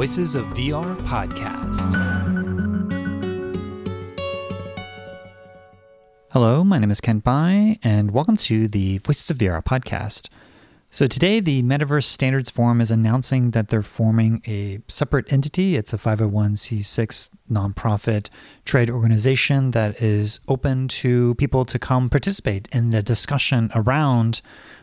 Voices of VR podcast. Hello, my name is Kent Bye, and welcome to the Voices of VR podcast. So, today, the Metaverse Standards Forum is announcing that they're forming a separate entity. It's a 501c6 nonprofit trade organization that is open to people to come participate in the discussion around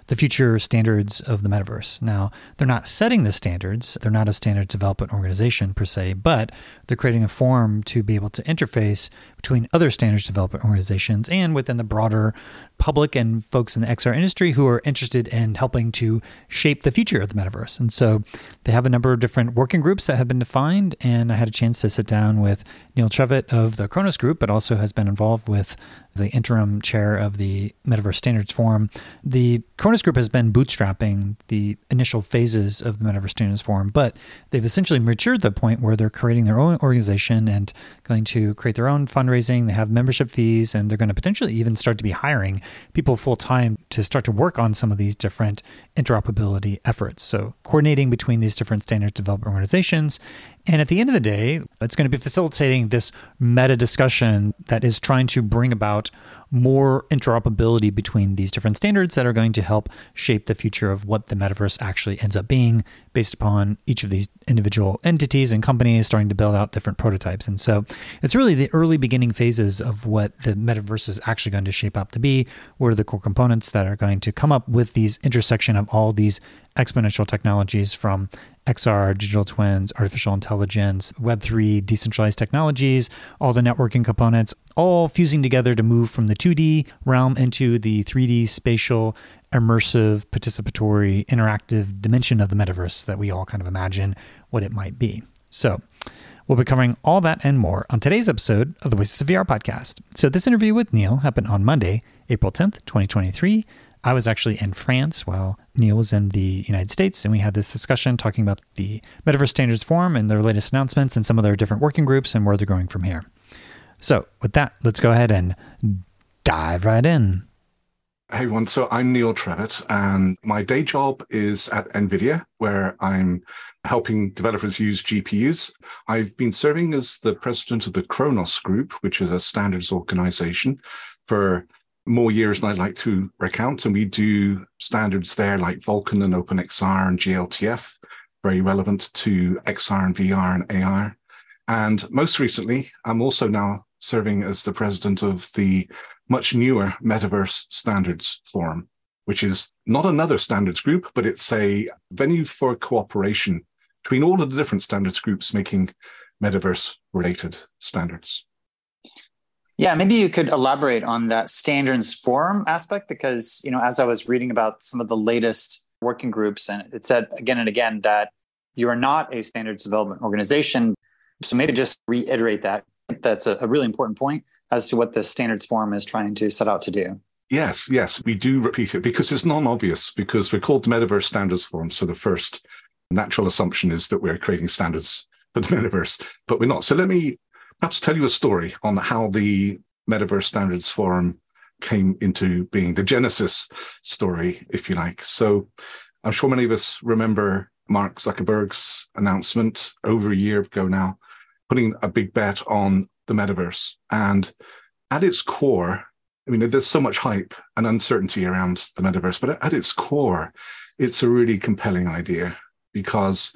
the future standards of the metaverse. Now, they're not setting the standards, they're not a standard development organization per se, but they're creating a forum to be able to interface between other standards development organizations and within the broader public and folks in the XR industry who are interested in helping to shape the future of the metaverse. And so they have a number of different working groups that have been defined. And I had a chance to sit down with Neil Trevett of the Khronos Group, but also has been involved with the interim chair of the Metaverse Standards Forum. The Khronos Group has been bootstrapping the initial phases of the Metaverse Standards Forum, but they've essentially matured the point where they're creating their own organization and going to create their own fundraising. They have membership fees, and they're going to potentially even start to be hiring people full time to start to work on some of these different interoperability efforts. So, coordinating between these different standards development organizations. And at the end of the day, it's going to be facilitating this meta discussion that is trying to bring about more interoperability between these different standards that are going to help shape the future of what the metaverse actually ends up being based upon each of these individual entities and companies starting to build out different prototypes. And so it's really the early beginning phases of what the metaverse is actually going to shape up to be. What are the core components that are going to come up with these intersection of all these exponential technologies from XR, digital twins, artificial intelligence, Web3, decentralized technologies, all the networking components, all fusing together to move from the 2D realm into the 3D spatial, immersive, participatory, interactive dimension of the metaverse that we all kind of imagine what it might be. So, We'll be covering all that and more on today's episode of the Voices of VR podcast. So, this interview with Neil happened on Monday, April 10th, 2023. I was actually in France while Neil was in the United States, and we had this discussion talking about the Metaverse Standards Forum and their latest announcements and some of their different working groups and where they're going from here. So, with that, let's go ahead and dive right in. Hey everyone, so I'm Neil Trevett, and my day job is at NVIDIA, where I'm helping developers use GPUs. I've been serving as the president of the Khronos Group, which is a standards organization, for more years than I'd like to recount. And we do standards there like Vulkan and OpenXR and GLTF, very relevant to XR and VR and AR. And most recently, I'm also now serving as the president of the much newer Metaverse Standards Forum, which is not another standards group, but it's a venue for cooperation between all of the different standards groups making metaverse related standards. Yeah, maybe you could elaborate on that standards forum aspect because, you know, as I was reading about some of the latest working groups, and it said again and again that you are not a standards development organization. So maybe just reiterate that. That's a, a really important point as to what the standards forum is trying to set out to do. Yes, yes, we do repeat it because it's non-obvious because we're called the Metaverse Standards Forum. So the first natural assumption is that we're creating standards for the metaverse, but we're not. So let me perhaps tell you a story on how the Metaverse Standards Forum came into being, the genesis story, if you like. So I'm sure many of us remember Mark Zuckerberg's announcement over a year ago now, putting a big bet on the metaverse. And at its core, I mean, there's so much hype and uncertainty around the metaverse, but at its core, it's a really compelling idea because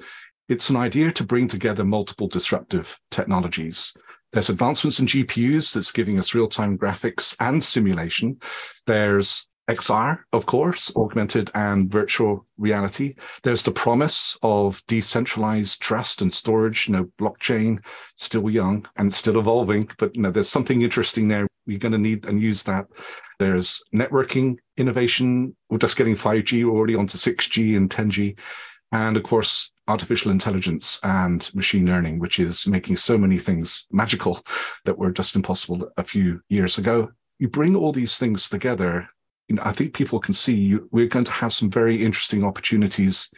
it's an idea to bring together multiple disruptive technologies there's advancements in GPUs that's giving us real time graphics and simulation. There's XR, of course, augmented and virtual reality. There's the promise of decentralized trust and storage. You know, blockchain still young and still evolving, but you know, there's something interesting there. We're going to need and use that. There's networking innovation. We're just getting 5G. We're already onto 6G and 10G. And of course, artificial intelligence and machine learning, which is making so many things magical that were just impossible a few years ago. You bring all these things together, you know, I think people can see you, we're going to have some very interesting opportunities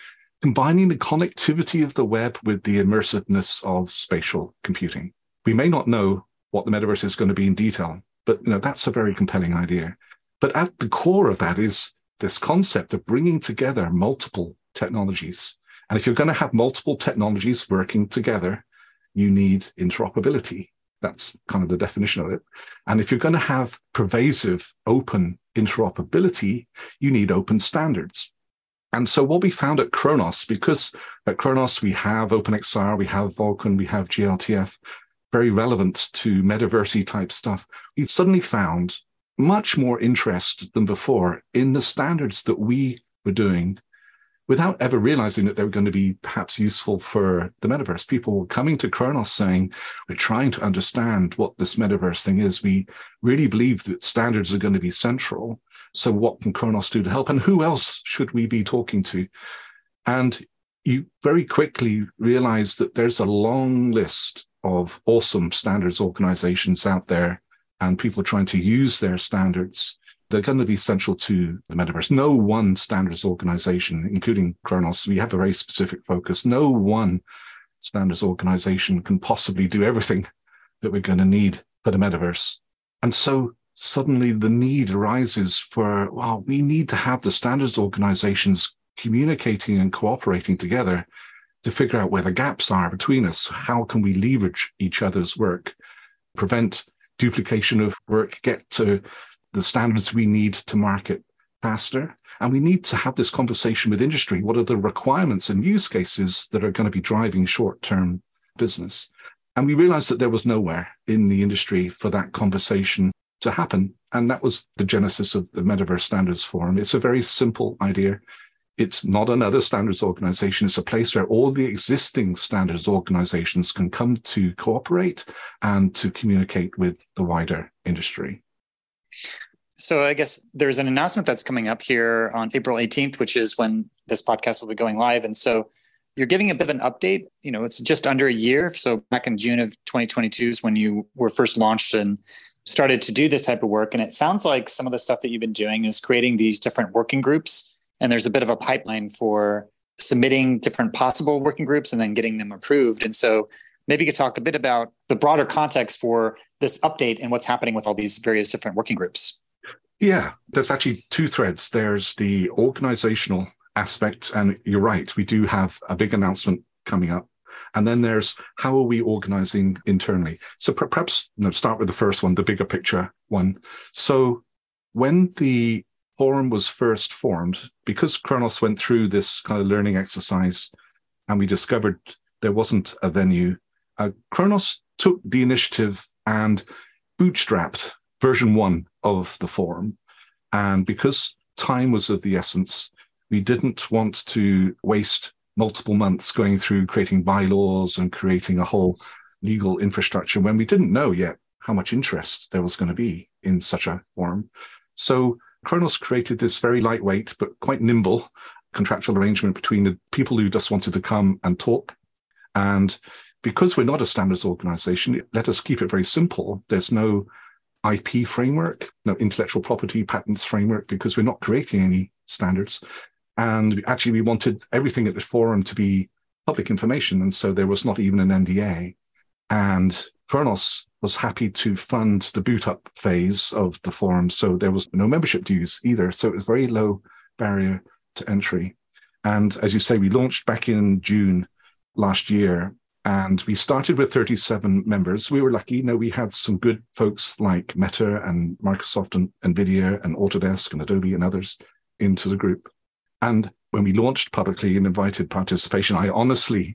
combining the connectivity of the web with the immersiveness of spatial computing. We may not know what the metaverse is going to be in detail, but you know that's a very compelling idea. But at the core of that is this concept of bringing together multiple technologies And if you're going to have multiple technologies working together, you need interoperability. That's kind of the definition of it. And if you're going to have pervasive open interoperability, you need open standards. And so what we found at Khronos, because at Khronos we have OpenXR, we have Vulkan, we have GLTF, very relevant to metaversy type stuff, we've suddenly found much more interest than before in the standards that we were doing without ever realizing that they were going to be perhaps useful for the metaverse. People coming to Khronos saying, we're trying to understand what this metaverse thing is. We really believe that standards are going to be central. So what can Khronos do to help? And who else should we be talking to? And you very quickly realize that there's a long list of awesome standards organizations out there and people trying to use their standards they're going to be central to the metaverse. No one standards organization, including Khronos, we have a very specific focus. No one standards organization can possibly do everything that we're going to need for the metaverse. And so suddenly the need arises for, well, we need to have the standards organizations communicating and cooperating together to figure out where the gaps are between us. How can we leverage each other's work, prevent duplication of work, get to the standards we need to market faster. And we need to have this conversation with industry. What are the requirements and use cases that are going to be driving short term business? And we realized that there was nowhere in the industry for that conversation to happen. And that was the genesis of the Metaverse Standards Forum. It's a very simple idea. It's not another standards organization. It's a place where all the existing standards organizations can come to cooperate and to communicate with the wider industry. So I guess there's an announcement that's coming up here on April 18th, which is when this podcast will be going live. And so you're giving a bit of an update. You know, it's just under a year. So back in June of 2022 is when you were first launched and started to do this type of work. And it sounds like some of the stuff that you've been doing is creating these different working groups. And there's a bit of a pipeline for submitting different possible working groups and then getting them approved. And so maybe you could talk a bit about the broader context for this update and what's happening with all these various different working groups. Yeah, there's actually two threads. There's the organizational aspect, and you're right, we do have a big announcement coming up. And then there's how are we organizing internally? So perhaps you know, start with the first one, the bigger picture one. So when the forum was first formed, because Khronos went through this kind of learning exercise and we discovered there wasn't a venue, uh, Khronos took the initiative and bootstrapped version one of the forum. And because time was of the essence, we didn't want to waste multiple months going through creating bylaws and creating a whole legal infrastructure when we didn't know yet how much interest there was going to be in such a forum. So Khronos created this very lightweight but quite nimble contractual arrangement between the people who just wanted to come and talk and because we're not a standards organization, let us keep it very simple. There's no IP framework, no intellectual property patents framework, because we're not creating any standards. And actually, we wanted everything at the forum to be public information. And so there was not even an NDA. And Khronos was happy to fund the boot up phase of the forum. So there was no membership dues either. So it was very low barrier to entry. And as you say, we launched back in June last year and we started with 37 members. We were lucky. You know, we had some good folks like Meta and Microsoft and NVIDIA and Autodesk and Adobe and others into the group. And when we launched publicly and invited participation, I honestly,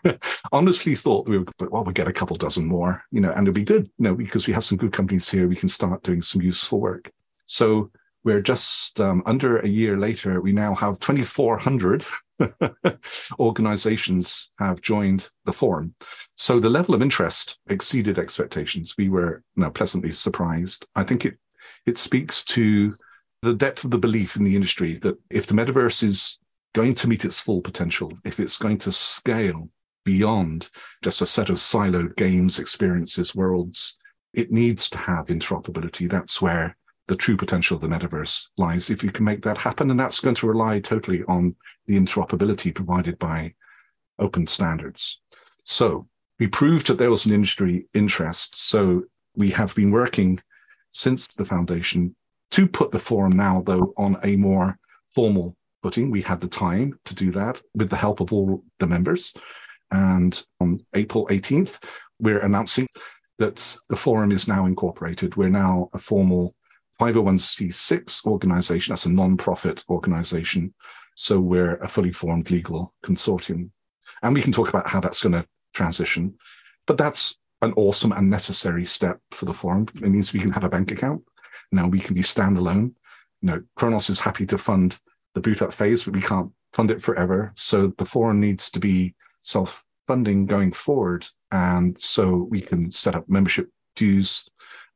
honestly thought we would, well, we'll get a couple dozen more, you know, and it'll be good, you know, because we have some good companies here. We can start doing some useful work. So we're just um, under a year later, we now have 2,400 organizations have joined the forum. So the level of interest exceeded expectations. We were you know, pleasantly surprised. I think it it speaks to the depth of the belief in the industry that if the metaverse is going to meet its full potential, if it's going to scale beyond just a set of siloed games, experiences, worlds, it needs to have interoperability. That's where the true potential of the metaverse lies. If you can make that happen, and that's going to rely totally on the interoperability provided by open standards. So we proved that there was an industry interest. So we have been working since the foundation to put the forum now, though, on a more formal footing. We had the time to do that with the help of all the members. And on April 18th, we're announcing that the forum is now incorporated. We're now a formal 501c6 organization. That's a non-profit organization. So we're a fully formed legal consortium. And we can talk about how that's going to transition. But that's an awesome and necessary step for the forum. It means we can have a bank account. Now we can be standalone. You know, Khronos is happy to fund the boot up phase, but we can't fund it forever. So the forum needs to be self funding going forward. And so we can set up membership dues.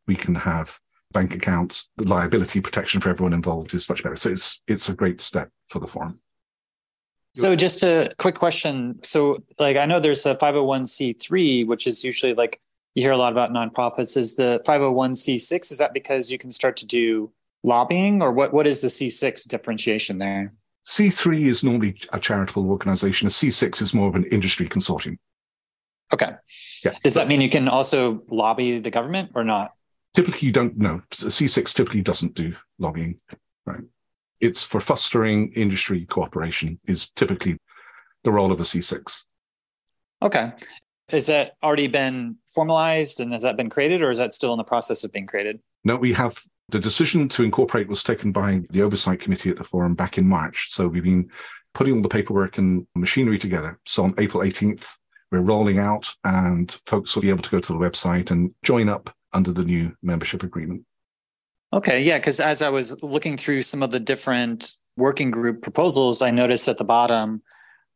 We can have bank accounts. The liability protection for everyone involved is much better. So it's it's a great step for the forum. So just a quick question. So like I know there's a 501c3, which is usually like you hear a lot about nonprofits. Is the 501c6, is that because you can start to do lobbying or what, what is the C6 differentiation there? C3 is normally a charitable organization. A C6 is more of an industry consortium. Okay. Yeah. Does that mean you can also lobby the government or not? Typically, you don't know. C6 typically doesn't do logging, right? It's for fostering industry cooperation is typically the role of a C6. Okay. Has that already been formalized and has that been created or is that still in the process of being created? No, we have the decision to incorporate was taken by the oversight committee at the forum back in March. So we've been putting all the paperwork and machinery together. So on April 18th, we're rolling out and folks will be able to go to the website and join up under the new membership agreement. Okay, yeah, because as I was looking through some of the different working group proposals, I noticed at the bottom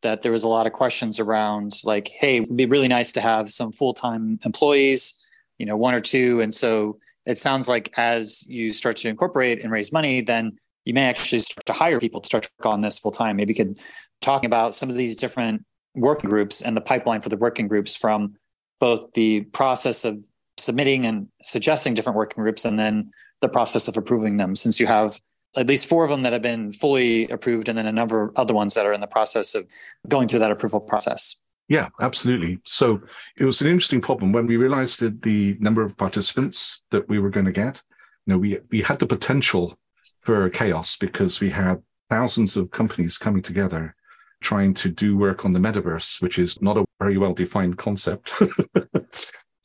that there was a lot of questions around like, hey, it'd be really nice to have some full-time employees, you know, one or two. And so it sounds like as you start to incorporate and raise money, then you may actually start to hire people to start to work on this full time. Maybe you could talk about some of these different working groups and the pipeline for the working groups from both the process of submitting and suggesting different working groups and then the process of approving them since you have at least four of them that have been fully approved and then a number of other ones that are in the process of going through that approval process yeah, absolutely. So it was an interesting problem when we realized that the number of participants that we were going to get. You know, we we had the potential for chaos because we had thousands of companies coming together trying to do work on the metaverse, which is not a very well defined concept.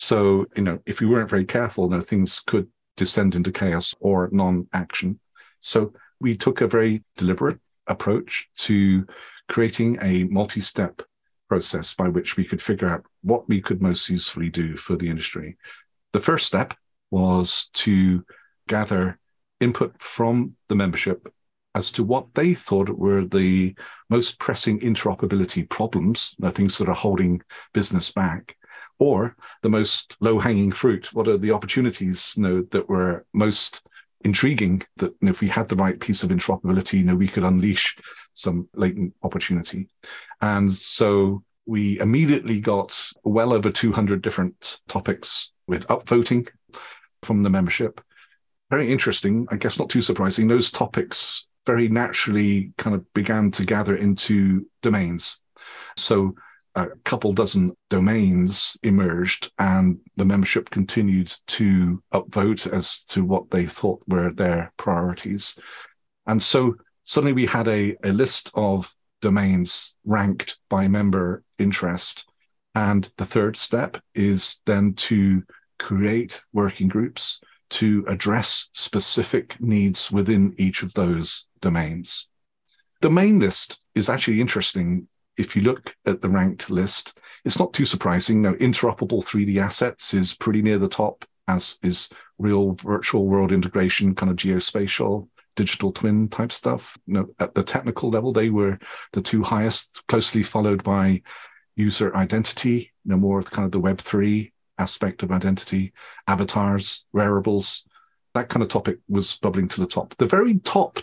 so, you know, if we weren't very careful, you know, things could descend into chaos or non-action. So we took a very deliberate approach to creating a multi-step process by which we could figure out what we could most usefully do for the industry. The first step was to gather input from the membership as to what they thought were the most pressing interoperability problems, the things that are holding business back, or the most low hanging fruit. What are the opportunities you know, that were most intriguing that you know, if we had the right piece of interoperability, you know, we could unleash some latent opportunity. And so we immediately got well over 200 different topics with upvoting from the membership. Very interesting. I guess not too surprising. Those topics very naturally kind of began to gather into domains. So a couple dozen domains emerged, and the membership continued to upvote as to what they thought were their priorities. And so suddenly we had a, a list of domains ranked by member interest. And the third step is then to create working groups to address specific needs within each of those domains. The main list is actually interesting. If you look at the ranked list, it's not too surprising. Now, interoperable 3D assets is pretty near the top, as is real virtual world integration, kind of geospatial digital twin type stuff. You at the technical level, they were the two highest, closely followed by user identity, you know, more kind of the Web three aspect of identity, avatars, wearables. That kind of topic was bubbling to the top. The very top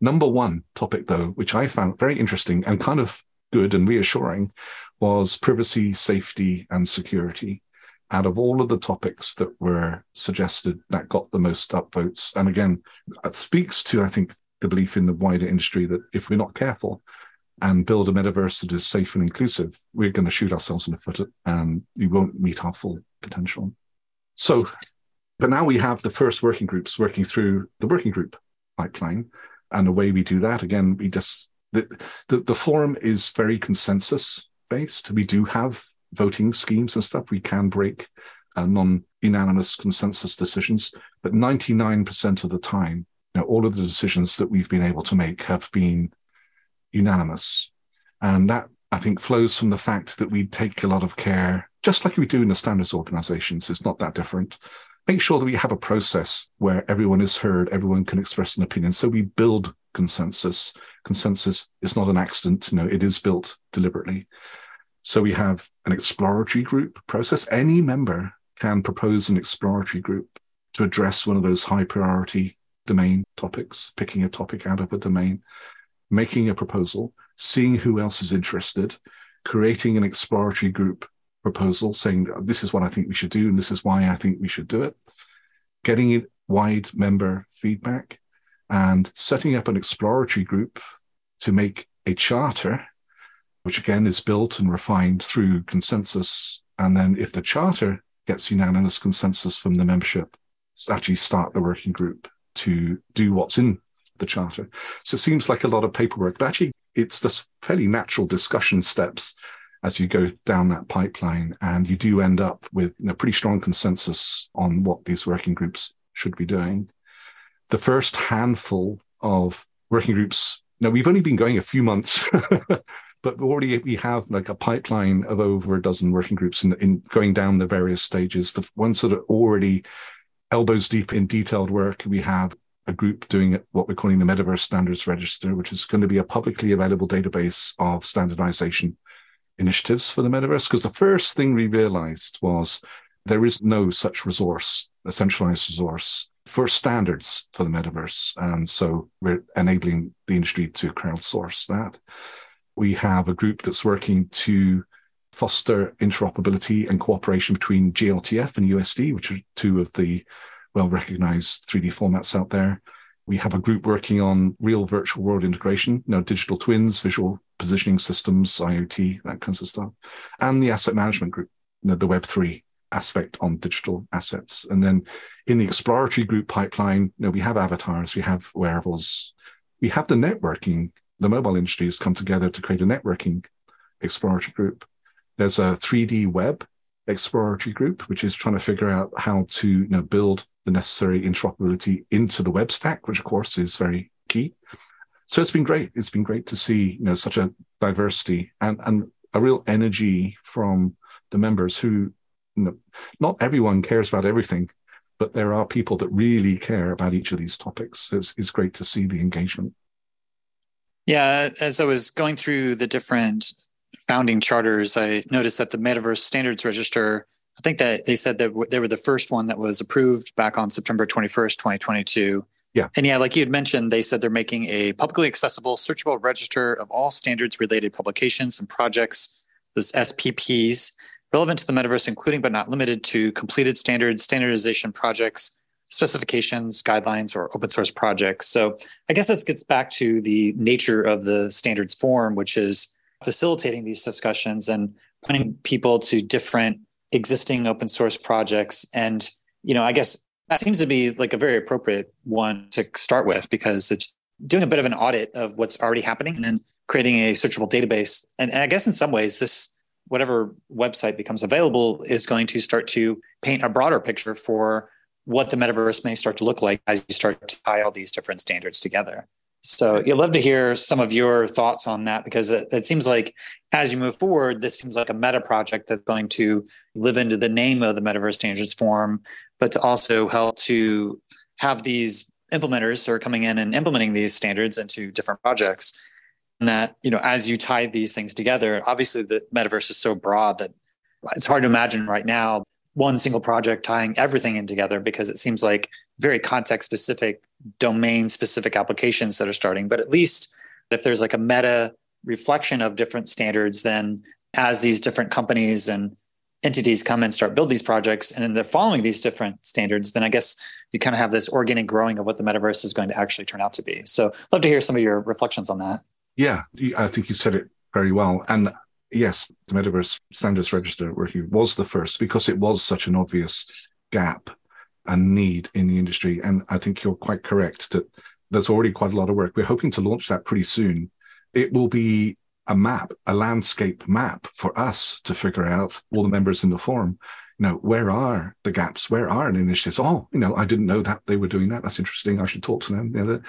number one topic, though, which I found very interesting and kind of good and reassuring, was privacy, safety, and security out of all of the topics that were suggested that got the most upvotes. And again, it speaks to, I think, the belief in the wider industry that if we're not careful and build a metaverse that is safe and inclusive, we're going to shoot ourselves in the foot and we won't meet our full potential. So, but now we have the first working groups working through the working group pipeline. And the way we do that, again, we just the, the, the forum is very consensus based. We do have voting schemes and stuff. We can break uh, non unanimous consensus decisions, but 99% of the time, you know, all of the decisions that we've been able to make have been unanimous. And that, I think, flows from the fact that we take a lot of care, just like we do in the standards organizations. It's not that different. Make sure that we have a process where everyone is heard, everyone can express an opinion. So we build consensus. Consensus is not an accident, you know, it is built deliberately. So we have an exploratory group process. Any member can propose an exploratory group to address one of those high priority domain topics, picking a topic out of a domain, making a proposal, seeing who else is interested, creating an exploratory group proposal saying, this is what I think we should do, and this is why I think we should do it, getting wide member feedback, and setting up an exploratory group to make a charter which again is built and refined through consensus. And then if the charter gets unanimous consensus from the membership, actually start the working group to do what's in the charter. So it seems like a lot of paperwork, but actually it's just fairly natural discussion steps as you go down that pipeline. And you do end up with a pretty strong consensus on what these working groups should be doing. The first handful of working groups, now we've only been going a few months, but already we have like a pipeline of over a dozen working groups in, in going down the various stages. The ones that are already elbows deep in detailed work, we have a group doing what we're calling the Metaverse Standards Register, which is going to be a publicly available database of standardization initiatives for the metaverse. Because the first thing we realized was there is no such resource, a centralized resource for standards for the metaverse. And so we're enabling the industry to crowdsource that. We have a group that's working to foster interoperability and cooperation between GLTF and USD, which are two of the well recognized 3D formats out there. We have a group working on real virtual world integration, you know, digital twins, visual positioning systems, IoT, that kinds of stuff, and the asset management group, you know, the Web3 aspect on digital assets. And then in the exploratory group pipeline, you know, we have avatars, we have wearables, we have the networking the mobile industry has come together to create a networking exploratory group. There's a 3D web exploratory group, which is trying to figure out how to you know, build the necessary interoperability into the web stack, which of course is very key. So it's been great. It's been great to see you know such a diversity and and a real energy from the members who you know, not everyone cares about everything, but there are people that really care about each of these topics. It's, it's great to see the engagement. Yeah, as I was going through the different founding charters, I noticed that the Metaverse Standards Register, I think that they said that they were the first one that was approved back on September 21st, 2022. Yeah. And yeah, like you had mentioned, they said they're making a publicly accessible, searchable register of all standards related publications and projects, those SPPs, relevant to the metaverse, including but not limited to completed standards, standardization projects, specifications, guidelines, or open source projects. So I guess this gets back to the nature of the standards forum, which is facilitating these discussions and pointing people to different existing open source projects. And, you know, I guess that seems to be like a very appropriate one to start with because it's doing a bit of an audit of what's already happening and then creating a searchable database. And, and I guess in some ways, this whatever website becomes available is going to start to paint a broader picture for what the metaverse may start to look like as you start to tie all these different standards together. So you'd love to hear some of your thoughts on that because it, it, seems like as you move forward, this seems like a meta project that's going to live into the name of the Metaverse Standards Forum, but to also help to have these implementers who are coming in and implementing these standards into different projects. That, you know, as you tie these things together, obviously the metaverse is so broad that it's hard to imagine right now one single project tying everything in together because it seems like very context specific domain specific applications that are starting. But at least if there's like a meta reflection of different standards then as these different companies and entities come and start build these projects and then they're following these different standards then i guess you kind of have this organic growing of what the metaverse is going to actually turn out to be. So love to hear some of your reflections on that yeah i think you said it very well and yes, the Metaverse Standards Register working was the first because it was such an obvious gap and need in the industry. And I think you're quite correct that there's already quite a lot of work. We're hoping to launch that pretty soon. It will be a map, a landscape map for us to figure out all the members in the forum. You know, where are the gaps? Where are the initiatives? Oh, you know, I didn't know that they were doing that. That's interesting. I should talk to them. You know,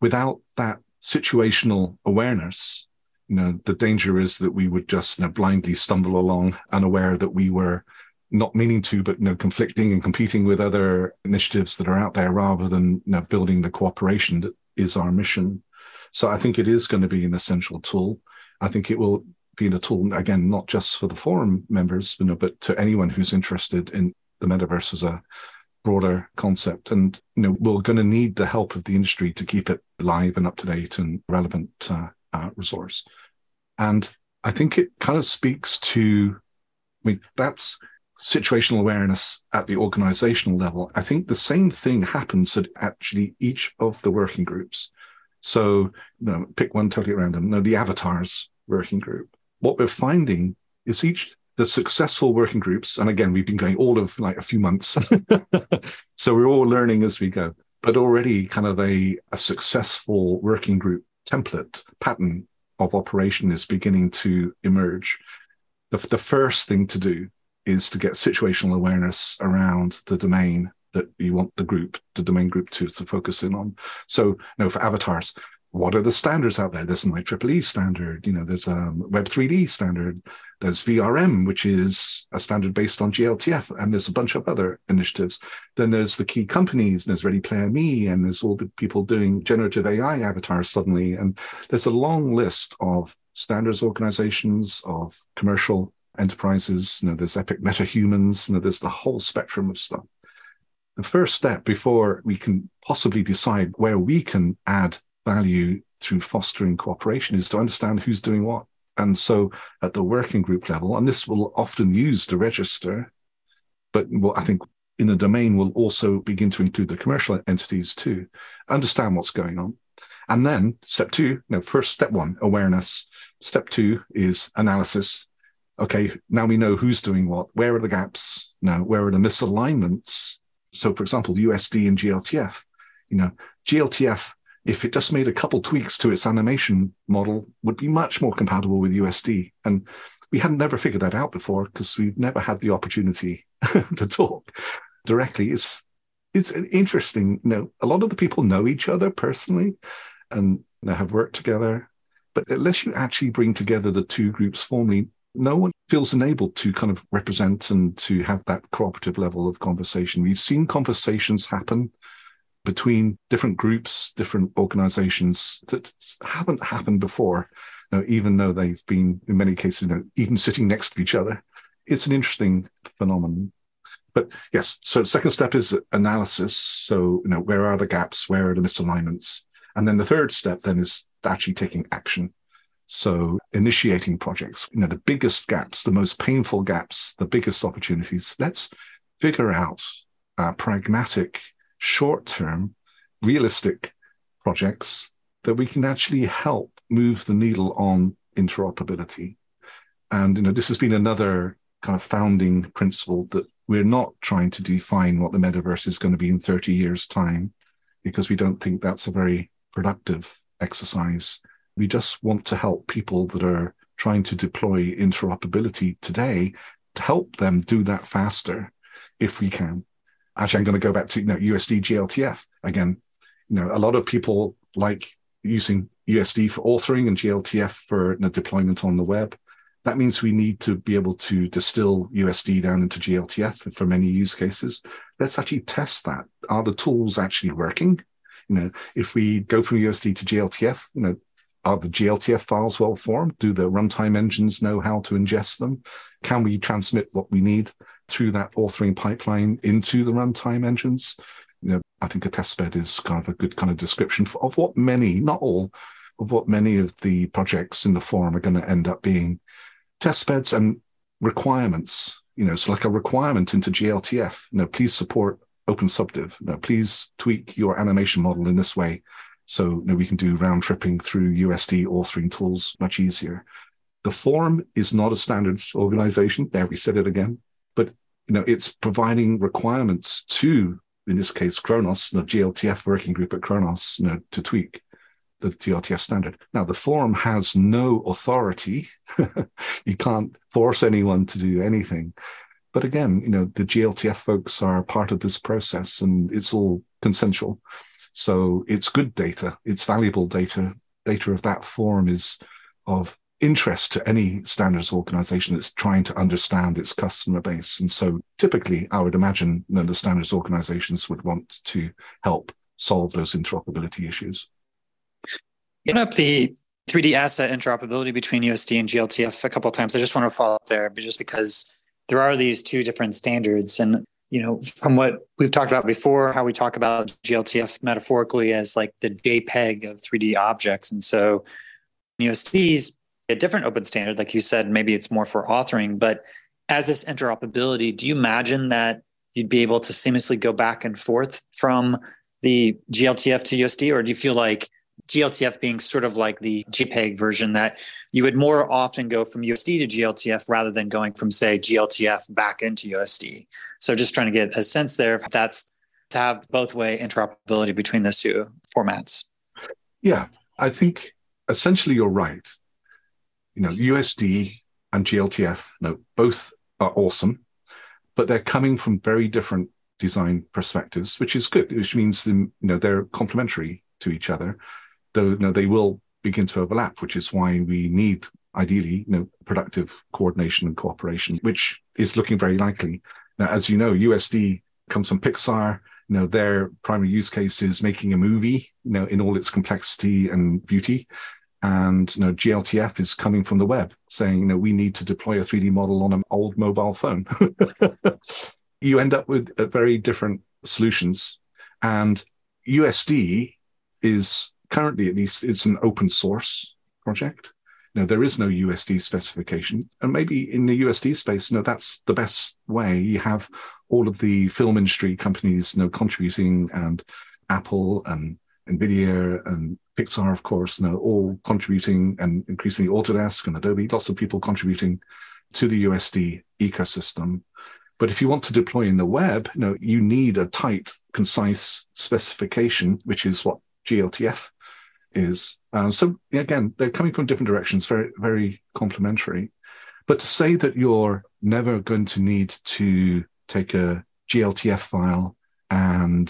without that situational awareness, you know, the danger is that we would just you know, blindly stumble along, unaware that we were not meaning to, but you know, conflicting and competing with other initiatives that are out there, rather than you know, building the cooperation that is our mission. So I think it is going to be an essential tool. I think it will be a tool again, not just for the forum members, you know, but to anyone who's interested in the metaverse as a broader concept. And you know, we're going to need the help of the industry to keep it live and up to date and relevant uh, uh, resource. And I think it kind of speaks to, I mean, that's situational awareness at the organizational level. I think the same thing happens at actually each of the working groups. So, you know, pick one totally random. No, the avatars working group. What we're finding is each the successful working groups, and again, we've been going all of like a few months, so we're all learning as we go. But already, kind of a, a successful working group template pattern of operation is beginning to emerge. The, the first thing to do is to get situational awareness around the domain that you want the group, the domain group to, to focus in on. So, you know, for avatars, what are the standards out there? There's an IEEE standard, you know, there's a Web3D standard, there's VRM, which is a standard based on GLTF, and there's a bunch of other initiatives. Then there's the key companies, there's Ready Player Me, and there's all the people doing generative AI avatars suddenly. And there's a long list of standards organizations, of commercial enterprises, you know, there's Epic MetaHumans, you know, there's the whole spectrum of stuff. The first step before we can possibly decide where we can add value through fostering cooperation is to understand who's doing what. And so at the working group level, and this will often use the register, but well, I think in the domain will also begin to include the commercial entities too, understand what's going on. And then step two, know, first step one, awareness. Step two is analysis. Okay, now we know who's doing what, where are the gaps, now where are the misalignments? So for example, USD and GLTF, you know, GLTF if it just made a couple tweaks to its animation model, would be much more compatible with USD. And we hadn't never figured that out before because we've never had the opportunity to talk directly. It's it's interesting. You know, a lot of the people know each other personally and you know, have worked together, but unless you actually bring together the two groups formally, no one feels enabled to kind of represent and to have that cooperative level of conversation. We've seen conversations happen between different groups, different organizations that haven't happened before, you know, even though they've been, in many cases, you know, even sitting next to each other. It's an interesting phenomenon. But yes, so the second step is analysis. So, you know, where are the gaps? Where are the misalignments? And then the third step then is actually taking action. So initiating projects, you know, the biggest gaps, the most painful gaps, the biggest opportunities. Let's figure out uh, pragmatic short term, realistic projects that we can actually help move the needle on interoperability. And you know, this has been another kind of founding principle that we're not trying to define what the metaverse is going to be in 30 years' time, because we don't think that's a very productive exercise. We just want to help people that are trying to deploy interoperability today to help them do that faster if we can actually, I'm going to go back to you know USD GLTF again. You know, a lot of people like using USD for authoring and GLTF for you know, deployment on the web. That means we need to be able to distill USD down into GLTF for many use cases. Let's actually test that. Are the tools actually working? You know, if we go from USD to GLTF, you know, are the GLTF files well formed? Do the runtime engines know how to ingest them? Can we transmit what we need? Through that authoring pipeline into the runtime engines. You know, I think a testbed is kind of a good kind of description of what many, not all, of what many of the projects in the forum are going to end up being testbeds and requirements. You know, so like a requirement into GLTF. You know, please support OpenSubdiv. You know, please tweak your animation model in this way, so you know, we can do round tripping through USD authoring tools much easier. The forum is not a standards organization. There, we said it again you know it's providing requirements to in this case, Khronos, the GLTF working group at Khronos, you know, to tweak the GLTF standard. Now, the forum has no authority. you can't force anyone to do anything. But again, you know, the GLTF folks are part of this process and it's all consensual. So it's good data, it's valuable data. Data of that form is of interest to any standards organization that's trying to understand its customer base. And so typically, I would imagine that the standards organizations would want to help solve those interoperability issues. You up the 3D asset interoperability between USD and GLTF a couple times. I just want to follow up there, but just because there are these two different standards. And, you know, from what we've talked about before, how we talk about GLTF metaphorically as like the JPEG of 3D objects. And so USD's a different open standard, like you said, maybe it's more for authoring, but as this interoperability, do you imagine that you'd be able to seamlessly go back and forth from the GLTF to USD, or do you feel like GLTF being sort of like the JPEG version that you would more often go from USD to GLTF rather than going from say GLTF back into USD. So just trying to get a sense there if that's to have both way interoperability between those two formats. Yeah, I think essentially you're right. You know, USD and GLTF, no, both are awesome, but they're coming from very different design perspectives, which is good, which means you know they're complementary to each other though you know, they will begin to overlap, which is why we need ideally you know productive coordination and cooperation, which is looking very likely. Now, as you know, USD comes from Pixar. You know, their primary use case is making a movie, you know, in all its complexity and beauty. And you know, GLTF is coming from the web, saying, you know, we need to deploy a 3D model on an old mobile phone. you end up with uh, very different solutions. And USD is currently at least it's an open source project. Now there is no USD specification, and maybe in the USD space, no, that's the best way. You have all of the film industry companies, you know, contributing, and Apple and Nvidia and Pixar, of course, know, all contributing, and increasingly Autodesk and Adobe, lots of people contributing to the USD ecosystem. But if you want to deploy in the web, you know, you need a tight, concise specification, which is what GLTF is. Uh, so again, they're coming from different directions, very, very complementary. But to say that you're never going to need to take a GLTF file and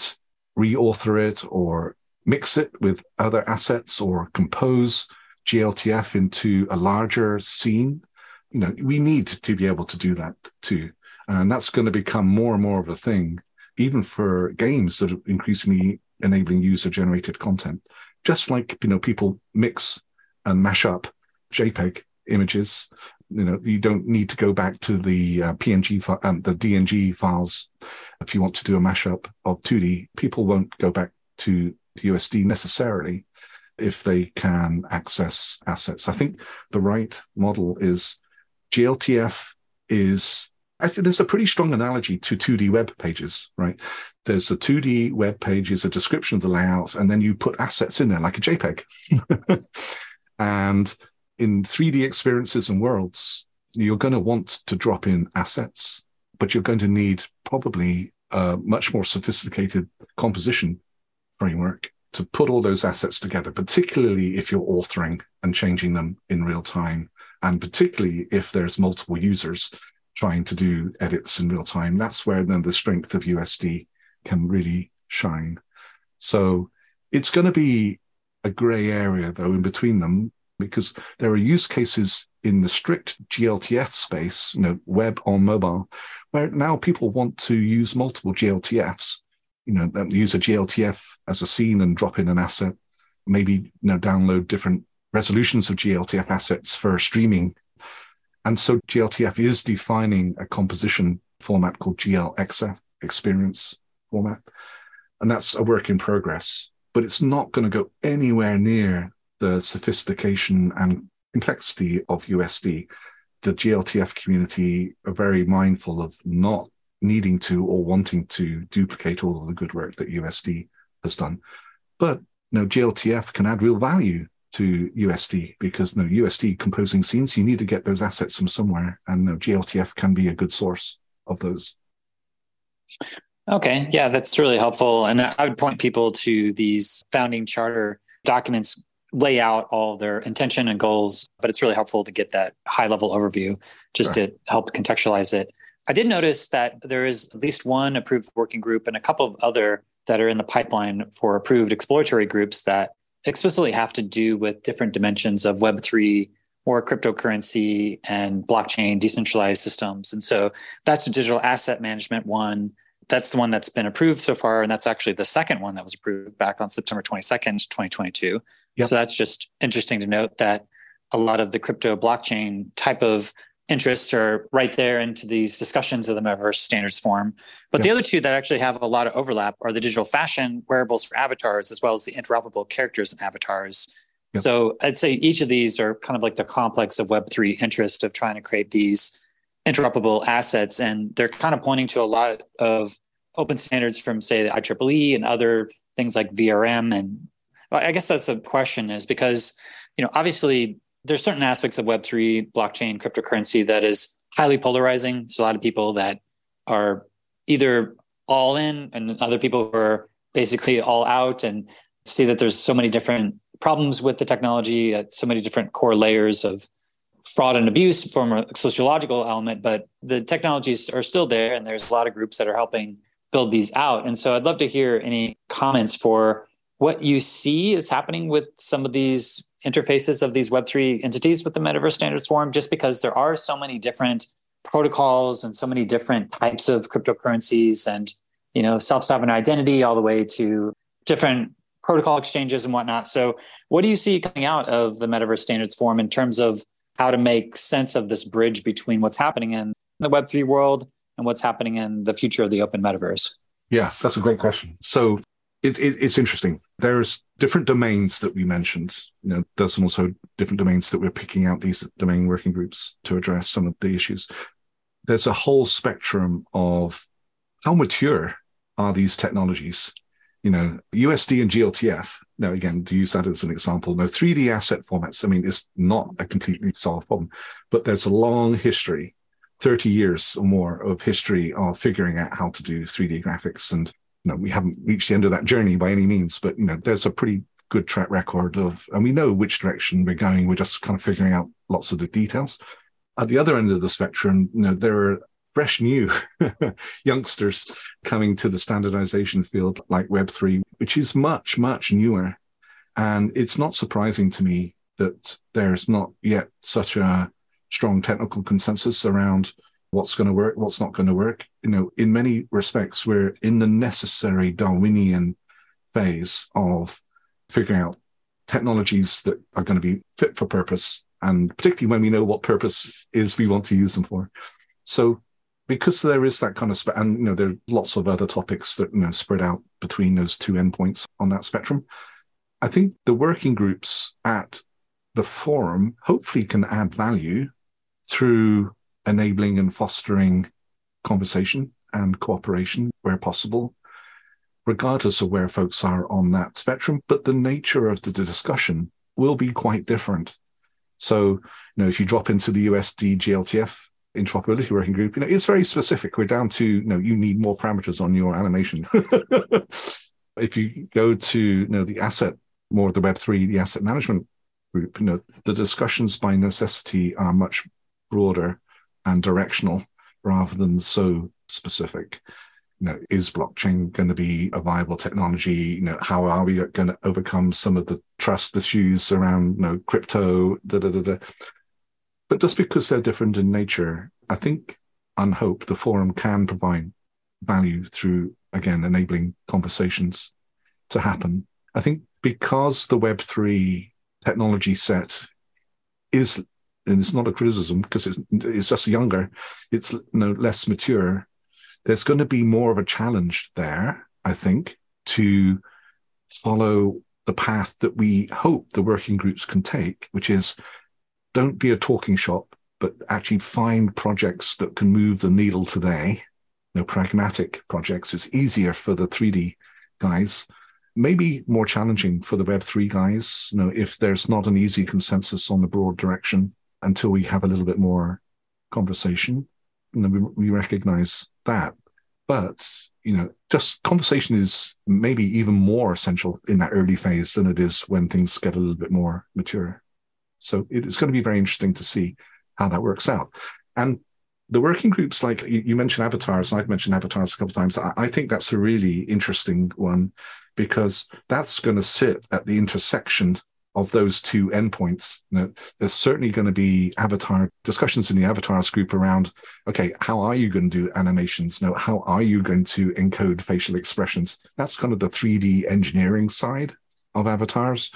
reauthor it or mix it with other assets or compose GLTF into a larger scene, you know, we need to be able to do that too. And that's going to become more and more of a thing, even for games that are increasingly enabling user generated content just like you know people mix and mash up JPEG images. You know, you don't need to go back to the uh, PNG and um, the DNG files if you want to do a mashup of 2D. People won't go back to USD necessarily if they can access assets. I think the right model is GLTF is I think there's a pretty strong analogy to 2D web pages, right? There's a 2D web page is a description of the layout, and then you put assets in there like a JPEG. and in 3D experiences and worlds, you're going to want to drop in assets, but you're going to need probably a much more sophisticated composition framework to put all those assets together, particularly if you're authoring and changing them in real time, and particularly if there's multiple users trying to do edits in real time. That's where then the strength of USD can really shine. So it's going to be a gray area though in between them because there are use cases in the strict GLTF space, you know, web on mobile, where now people want to use multiple GLTFs. You know, use a GLTF as a scene and drop in an asset. Maybe you know, download different resolutions of GLTF assets for streaming and so GLTF is defining a composition format called GLXF, experience format. And that's a work in progress, but it's not going to go anywhere near the sophistication and complexity of USD. The GLTF community are very mindful of not needing to or wanting to duplicate all of the good work that USD has done. But you know, GLTF can add real value to USD because no USD composing scenes, you need to get those assets from somewhere, and no, GLTF can be a good source of those. Okay. Yeah, that's really helpful. And I would point people to these founding charter documents lay out all their intention and goals, but it's really helpful to get that high level overview just sure. to help contextualize it. I did notice that there is at least one approved working group and a couple of other that are in the pipeline for approved exploratory groups that explicitly have to do with different dimensions of Web3 or cryptocurrency and blockchain decentralized systems. And so that's a digital asset management one. That's the one that's been approved so far. And that's actually the second one that was approved back on September 22nd, 2022. Yep. So that's just interesting to note that a lot of the crypto blockchain type of interests are right there into these discussions of the metaverse standards form. But yep. the other two that actually have a lot of overlap are the digital fashion wearables for avatars, as well as the interoperable characters and avatars. So I'd say each of these are kind of like the complex of Web3 interest of trying to create these interoperable assets. And they're kind of pointing to a lot of open standards from, say, the IEEE and other things like VRM. And I guess that's a question is because, you know, obviously there's certain aspects of Web3 blockchain cryptocurrency that is highly polarizing. There's a lot of people that are either all in and other people who are basically all out and see that there's so many different problems with the technology at so many different core layers of fraud and abuse from a sociological element, but the technologies are still there, and there's a lot of groups that are helping build these out. And so I'd love to hear any comments for what you see is happening with some of these interfaces of these Web3 entities with the Metaverse Standards Forum, just because there are so many different protocols and so many different types of cryptocurrencies and you know self-sovereign identity all the way to different protocol exchanges and whatnot. So, what do you see coming out of the Metaverse Standards Forum in terms of how to make sense of this bridge between what's happening in the Web3 world and what's happening in the future of the open metaverse? Yeah, that's a great question. So, it, it, it's interesting. There's different domains that we mentioned. You know, there's also different domains that we're picking out these domain working groups to address some of the issues. There's a whole spectrum of how mature are these technologies you know, USD and GLTF. Now, again, to use that as an example, no 3D asset formats. I mean, it's not a completely solved problem, but there's a long history, 30 years or more of history of figuring out how to do 3D graphics. And, you know, we haven't reached the end of that journey by any means, but, you know, there's a pretty good track record of, and we know which direction we're going. We're just kind of figuring out lots of the details. At the other end of the spectrum, you know, there are fresh new youngsters coming to the standardization field like Web3, which is much, much newer. And it's not surprising to me that there's not yet such a strong technical consensus around what's going to work, what's not going to work. You know, in many respects, we're in the necessary Darwinian phase of figuring out technologies that are going to be fit for purpose, and particularly when we know what purpose is we want to use them for. So because there is that kind of spe- and you know there are lots of other topics that you know spread out between those two endpoints on that spectrum i think the working groups at the forum hopefully can add value through enabling and fostering conversation and cooperation where possible regardless of where folks are on that spectrum but the nature of the discussion will be quite different so you know if you drop into the usd gltf interoperability working group, you know, it's very specific. We're down to, you know, you need more parameters on your animation. if you go to, you know, the asset, more of the Web3, the asset management group, you know, the discussions by necessity are much broader and directional rather than so specific. You know, is blockchain going to be a viable technology? You know, how are we going to overcome some of the trust issues around, you know, crypto? Da, da, da, da. But just because they're different in nature, I think and hope the forum can provide value through, again, enabling conversations to happen. I think because the Web3 technology set is, and it's not a criticism because it's, it's just younger, it's you know, less mature, there's going to be more of a challenge there, I think, to follow the path that we hope the working groups can take, which is don't be a talking shop, but actually find projects that can move the needle today. You know, pragmatic projects. It's easier for the 3D guys, maybe more challenging for the Web3 guys. You know, if there's not an easy consensus on the broad direction until we have a little bit more conversation. You know, we, we recognize that. But you know, just conversation is maybe even more essential in that early phase than it is when things get a little bit more mature. So it is going to be very interesting to see how that works out. And the working groups, like you, mentioned avatars, and I've mentioned avatars a couple of times. I think that's a really interesting one because that's going to sit at the intersection of those two endpoints. You know, there's certainly going to be avatar discussions in the avatars group around, okay, how are you going to do animations? Now, how are you going to encode facial expressions? That's kind of the 3D engineering side of avatars.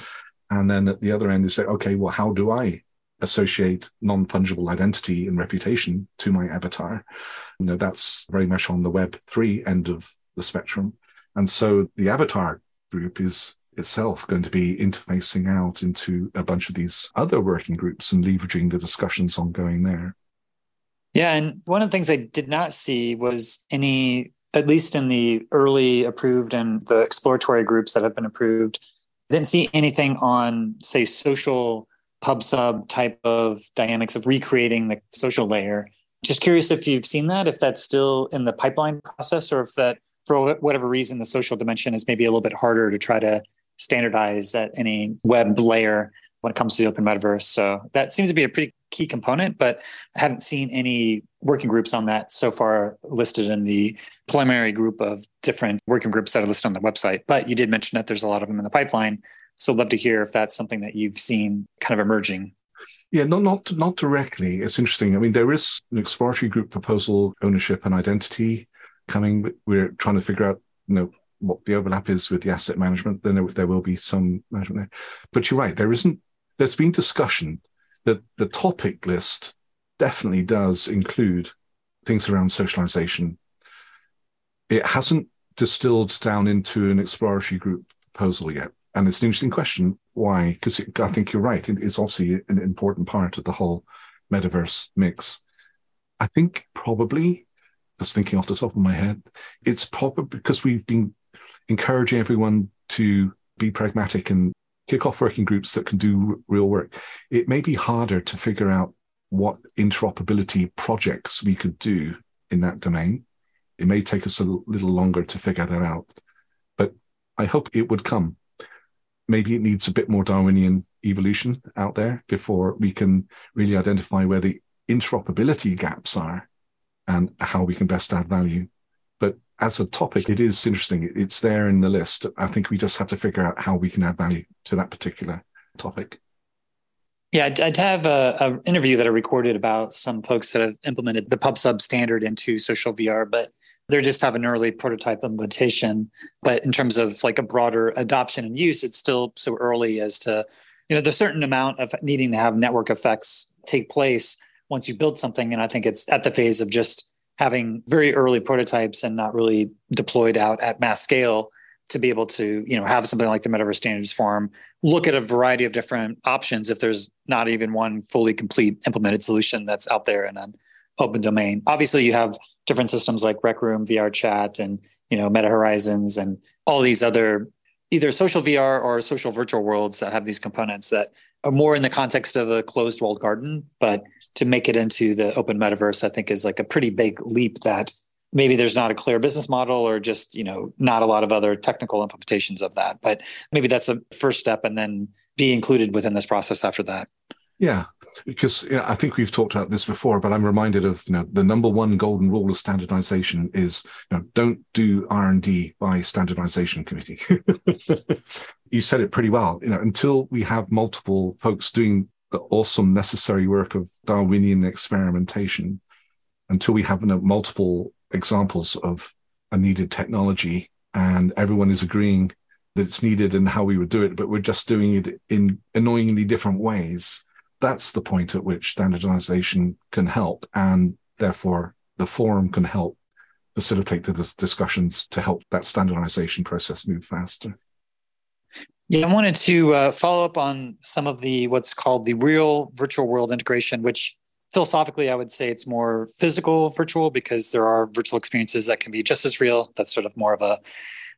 And then at the other end is say, okay, well, how do I associate non-fungible identity and reputation to my avatar? You know, that's very much on the web three end of the spectrum. And so the avatar group is itself going to be interfacing out into a bunch of these other working groups and leveraging the discussions ongoing there. Yeah. And one of the things I did not see was any, at least in the early approved and the exploratory groups that have been approved, I didn't see anything on, say, social pub sub type of dynamics of recreating the social layer. Just curious if you've seen that, if that's still in the pipeline process, or if that, for whatever reason, the social dimension is maybe a little bit harder to try to standardize at any web layer when it comes to the open metaverse. So that seems to be a pretty key component, but I haven't seen any working groups on that so far listed in the preliminary group of different working groups that are listed on the website. But you did mention that there's a lot of them in the pipeline. So I'd love to hear if that's something that you've seen kind of emerging. Yeah, not not not directly. It's interesting. I mean, there is an exploratory group proposal, ownership and identity coming. We're trying to figure out, you know, what the overlap is with the asset management, then there, there will be some management there. But you're right, there isn't. There's been discussion that the topic list definitely does include things around socialization. It hasn't distilled down into an exploratory group proposal yet, and it's an interesting question. Why? Because I think you're right. It's obviously an important part of the whole metaverse mix. I think probably just thinking off the top of my head, it's probably because we've been encouraging everyone to be pragmatic and kick off working groups that can do real work. It may be harder to figure out what interoperability projects we could do in that domain. It may take us a little longer to figure that out, but I hope it would come. Maybe it needs a bit more Darwinian evolution out there before we can really identify where the interoperability gaps are and how we can best add value as a topic, it is interesting. It's there in the list. I think we just have to figure out how we can add value to that particular topic. Yeah, I'd have a, interview that I recorded about some folks that have implemented the PubSub standard into social VR, but they're just have an early prototype implementation. But in terms of like a broader adoption and use, it's still so early as to, you know, there's certain amount of needing to have network effects take place once you build something. And I think it's at the phase of just having very early prototypes and not really deployed out at mass scale to be able to you know have something like the metaverse standards forum look at a variety of different options if there's not even one fully complete implemented solution that's out there in an open domain obviously you have different systems like rec room vr chat and you know meta horizons and all these other either social VR or social virtual worlds that have these components that are more in the context of a closed walled garden. But to make it into the open metaverse, I think is like a pretty big leap that maybe there's not a clear business model or just, you know, not a lot of other technical implementations of that. But maybe that's a first step and then be included within this process after that. Yeah because you know, I think we've talked about this before, but I'm reminded of you know the number one golden rule of standardization is you know don't do R and D by standardization committee. you said it pretty well. You know until we have multiple folks doing the awesome necessary work of Darwinian experimentation, until we have multiple examples of a needed technology and everyone is agreeing that it's needed and how we would do it, but we're just doing it in annoyingly different ways that's the point at which standardization can help, and therefore the forum can help facilitate the discussions to help that standardization process move faster. Yeah, I wanted to uh, follow up on some of the what's called the real virtual world integration, which philosophically I would say it's more physical virtual because there are virtual experiences that can be just as real. That's sort of more of a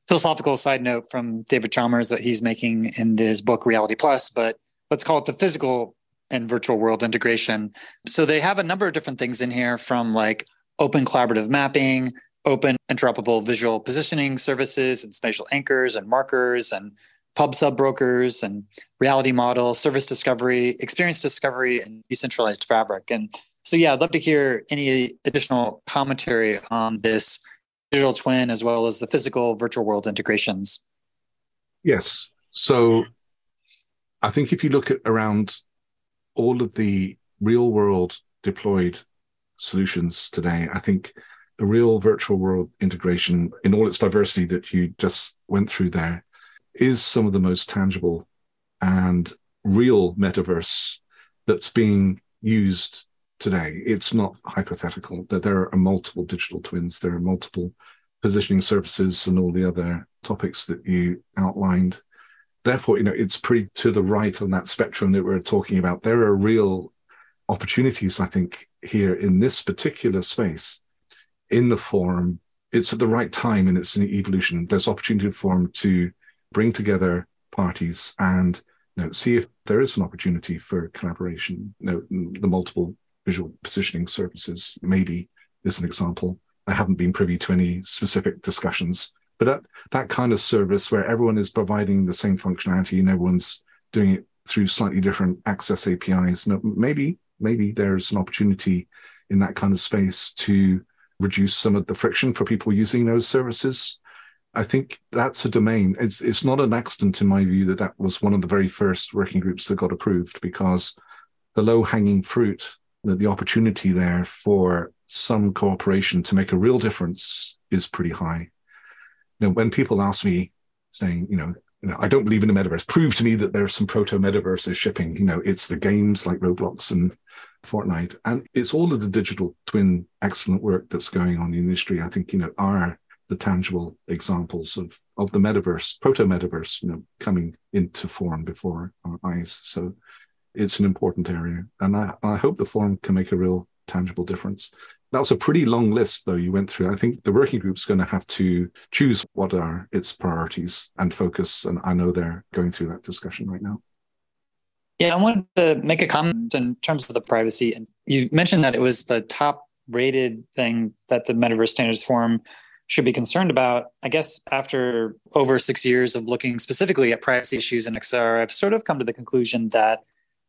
philosophical side note from David Chalmers that he's making in his book Reality Plus. But let's call it the physical and virtual world integration. So they have a number of different things in here from like open collaborative mapping, open interoperable visual positioning services and spatial anchors and markers and pub sub brokers and reality model, service discovery, experience discovery, and decentralized fabric. And so, yeah, I'd love to hear any additional commentary on this digital twin as well as the physical virtual world integrations. Yes. So, I think if you look at around all of the real world deployed solutions today, I think the real virtual world integration in all its diversity that you just went through there is some of the most tangible and real metaverse that's being used today. It's not hypothetical that there are multiple digital twins, there are multiple positioning services and all the other topics that you outlined. Therefore, you know, it's pretty to the right on that spectrum that we're talking about. There are real opportunities, I think, here in this particular space in the forum. It's at the right time in its an evolution. There's opportunity for them to bring together parties and you know, see if there is an opportunity for collaboration. You know, the multiple visual positioning services maybe is an example. I haven't been privy to any specific discussions, but that that kind of service where everyone is providing the same functionality and everyone's doing it through slightly different access APIs. maybe maybe there's an opportunity in that kind of space to reduce some of the friction for people using those services I think that's a domain. It's it's not an accident in my view that that was one of the very first working groups that got approved because the low hanging fruit, the, the opportunity there for some cooperation to make a real difference is pretty high. You know, when people ask me, saying, you know, you know, I don't believe in the metaverse. Prove to me that there's some proto metaverses shipping. You know, it's the games like Roblox and Fortnite, and it's all of the digital twin excellent work that's going on in the industry. I think you know are the tangible examples of of the metaverse, proto metaverse, you know, coming into form before our eyes. So it's an important area, and I, I hope the forum can make a real tangible difference. That was a pretty long list, though, you went through. I think the working group's going to have to choose what are its priorities and focus. And I know they're going through that discussion right now. Yeah, I wanted to make a comment in terms of the privacy. And you mentioned that it was the top rated thing that the Metaverse Standards Forum should be concerned about. I guess after over six years of looking specifically at privacy issues in XR, I've sort of come to the conclusion that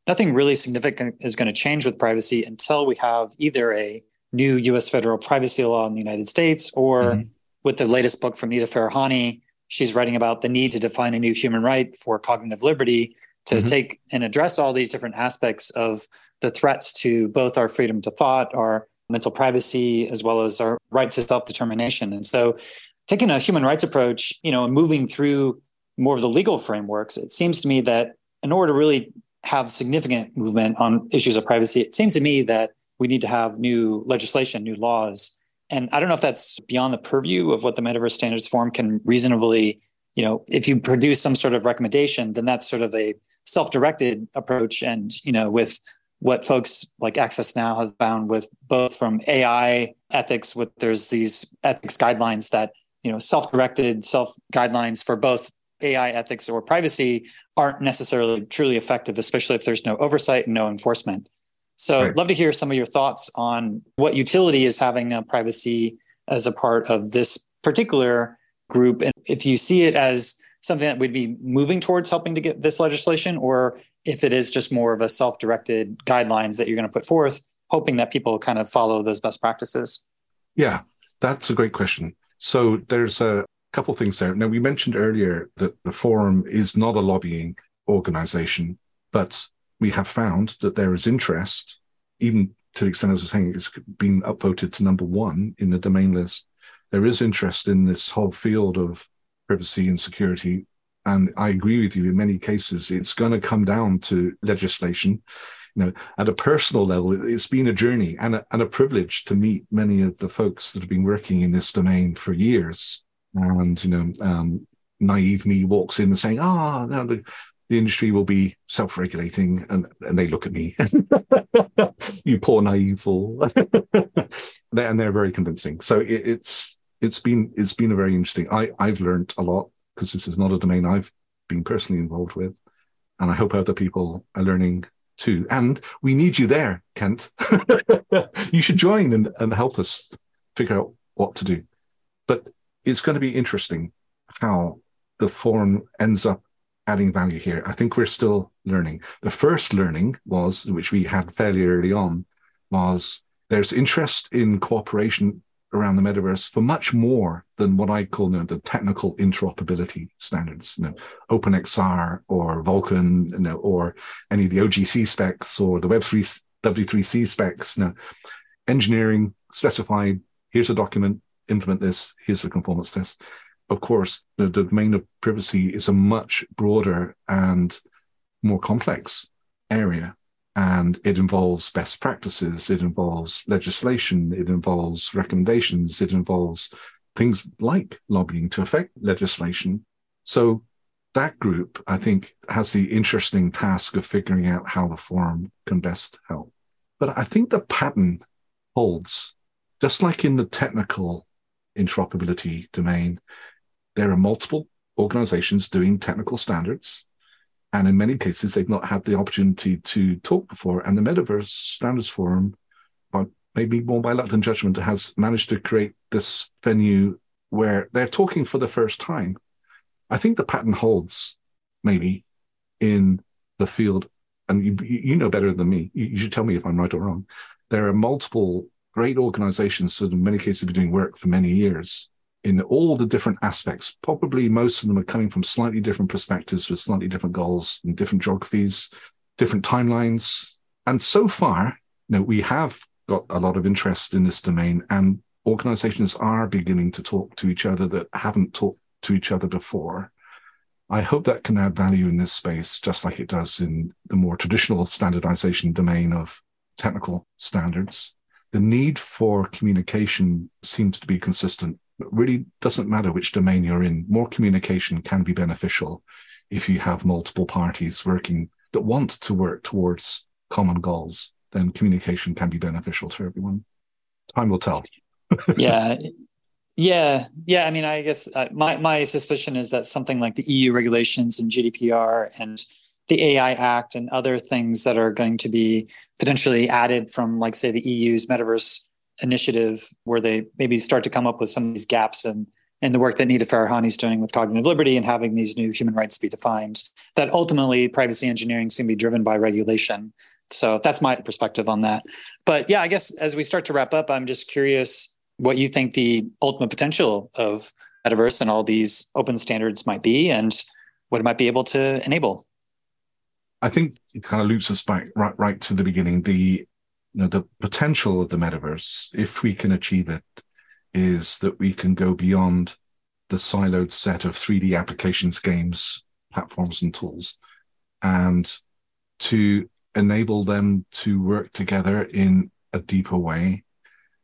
nothing really significant is going to change with privacy until we have either a new US federal privacy law in the United States or mm-hmm. with the latest book from Nita Farahany, she's writing about the need to define a new human right for cognitive liberty to mm-hmm. take and address all these different aspects of the threats to both our freedom to thought, our mental privacy as well as our right to self-determination. And so taking a human rights approach, you know, and moving through more of the legal frameworks, it seems to me that in order to really have significant movement on issues of privacy, it seems to me that we need to have new legislation, new laws. And I don't know if that's beyond the purview of what the Metaverse Standards Forum can reasonably, you know, if you produce some sort of recommendation, then that's sort of a self-directed approach. And, you know, with what folks like Access Now have found with both from AI ethics, with there's these ethics guidelines that you know self-directed self guidelines for both AI ethics or privacy aren't necessarily truly effective, especially if there's no oversight and no enforcement. So, right. love to hear some of your thoughts on what utility is having a privacy as a part of this particular group, and if you see it as something that we'd be moving towards helping to get this legislation, or if it is just more of a self-directed guidelines that you're going to put forth, hoping that people kind of follow those best practices? Yeah, that's a great question. So there's a couple things there. Now we mentioned earlier that the forum is not a lobbying organization, but we have found that there is interest, even to the extent as I was saying, it's been upvoted to number one in the domain list. There is interest in this whole field of privacy and security and I agree with you in many cases, it's going to come down to legislation. You know, at a personal level, it's been a journey and a, and a privilege to meet many of the folks that have been working in this domain for years. And, you know, um, naive me walks in and saying, ah, oh, the, the industry will be self-regulating and, and they look at me. You poor naive fool. And they're very convincing. So it, it's it's been it's been a very interesting. I i've learned a lot because this is not a domain I've been personally involved with. And I hope other people are learning too. And we need you there, Kent. you should join and, and help us figure out what to do. But it's going to be interesting how the forum ends up adding value here. I think we're still learning. The first learning was, which we had fairly early on, was there's interest in cooperation around the metaverse for much more than what I call you know, the technical interoperability standards, you know, OpenXR or Vulkan, you know, or any of the OGC specs or the Web3 W3C specs. You know, engineering specified. Here's a document. Implement this. Here's the conformance test. Of course, the, the domain of privacy is a much broader and more complex area and it involves best practices, it involves legislation, it involves recommendations, it involves things like lobbying to affect legislation. So that group, I think, has the interesting task of figuring out how the forum can best help. But I think the pattern holds, just like in the technical interoperability domain, there are multiple organizations doing technical standards. And in many cases, they've not had the opportunity to talk before. And the Metaverse Standards Forum, but maybe more by luck than judgment, has managed to create this venue where they're talking for the first time. I think the pattern holds maybe in the field, and you, you know better than me. You, you should tell me if I'm right or wrong. There are multiple great organizations that in many cases have been doing work for many years in all the different aspects. Probably most of them are coming from slightly different perspectives with slightly different goals and different geographies, different timelines. And so far, you know, we have got a lot of interest in this domain and organizations are beginning to talk to each other that haven't talked to each other before. I hope that can add value in this space, just like it does in the more traditional standardization domain of technical standards. The need for communication seems to be consistent it really doesn't matter which domain you're in. More communication can be beneficial if you have multiple parties working that want to work towards common goals. Then communication can be beneficial to everyone. Time will tell. yeah, yeah, yeah. I mean, I guess uh, my my suspicion is that something like the EU regulations and GDPR and the AI Act and other things that are going to be potentially added from, like, say, the EU's metaverse initiative where they maybe start to come up with some of these gaps and and the work that Nita Farahany is doing with cognitive liberty and having these new human rights be defined, that ultimately privacy engineering is going to be driven by regulation. So that's my perspective on that. But yeah, I guess as we start to wrap up, I'm just curious what you think the ultimate potential of metaverse and all these open standards might be and what it might be able to enable. I think it kind of loops us back right right to the beginning. The know, the potential of the metaverse, if we can achieve it, is that we can go beyond the siloed set of 3D applications, games, platforms, and tools, and to enable them to work together in a deeper way,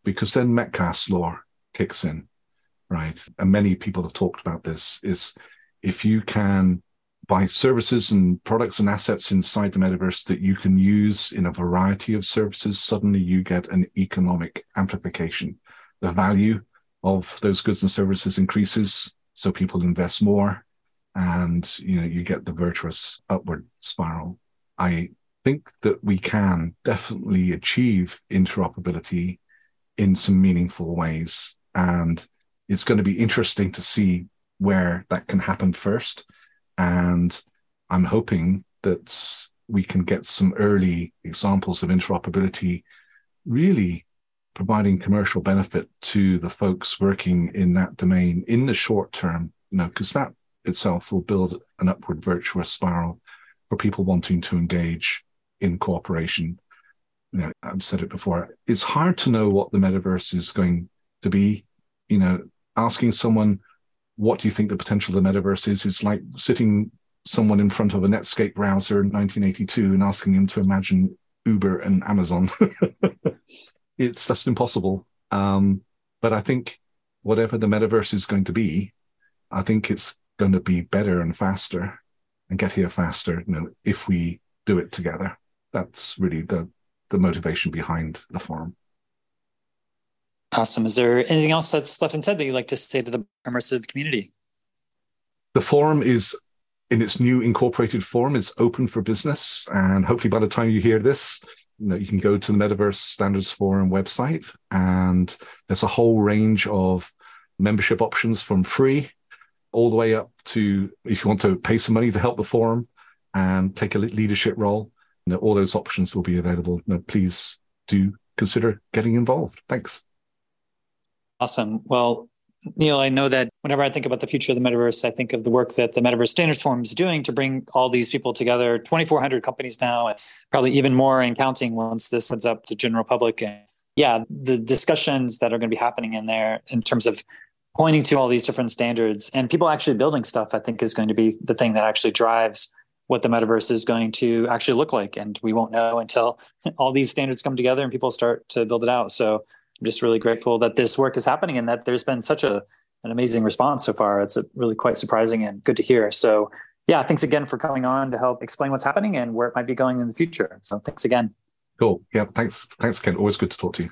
because then Metcalfe's law kicks in, right? And many people have talked about this: is if you can by services and products and assets inside the metaverse that you can use in a variety of services, suddenly you get an economic amplification. The value of those goods and services increases, so people invest more, and you know you get the virtuous upward spiral. I think that we can definitely achieve interoperability in some meaningful ways, and it's going to be interesting to see where that can happen first and I'm hoping that we can get some early examples of interoperability really providing commercial benefit to the folks working in that domain in the short term, you know, because that itself will build an upward virtuous spiral for people wanting to engage in cooperation. You know, I've said it before. It's hard to know what the metaverse is going to be. You know, asking someone what do you think the potential of the metaverse is? It's like sitting someone in front of a Netscape browser in 1982 and asking him to imagine Uber and Amazon. it's just impossible. Um, but I think whatever the metaverse is going to be, I think it's going to be better and faster and get here faster you know, if we do it together. That's really the, the motivation behind the forum. Awesome. Is there anything else that's left unsaid that you'd like to say to the immersive community? The forum is in its new incorporated form is open for business. And hopefully by the time you hear this, you, know, you can go to the Metaverse Standards Forum website and there's a whole range of membership options from free all the way up to if you want to pay some money to help the forum and take a leadership role. You know, all those options will be available. You know, please do consider getting involved. Thanks. Awesome. Well, Neil, I know that whenever I think about the future of the metaverse, I think of the work that the Metaverse Standards Forum is doing to bring all these people together 2,400 companies now, and probably even more and counting once this opens up to general public. And yeah, the discussions that are going to be happening in there in terms of pointing to all these different standards and people actually building stuff, I think is going to be the thing that actually drives what the metaverse is going to actually look like. And we won't know until all these standards come together and people start to build it out. So I'm just really grateful that this work is happening and that there's been such a an amazing response so far. It's uh, really quite surprising and good to hear. So yeah, thanks again for coming on to help explain what's happening and where it might be going in the future. So thanks again. Cool. Yeah. Thanks. Thanks, Kent. Always good to talk to you.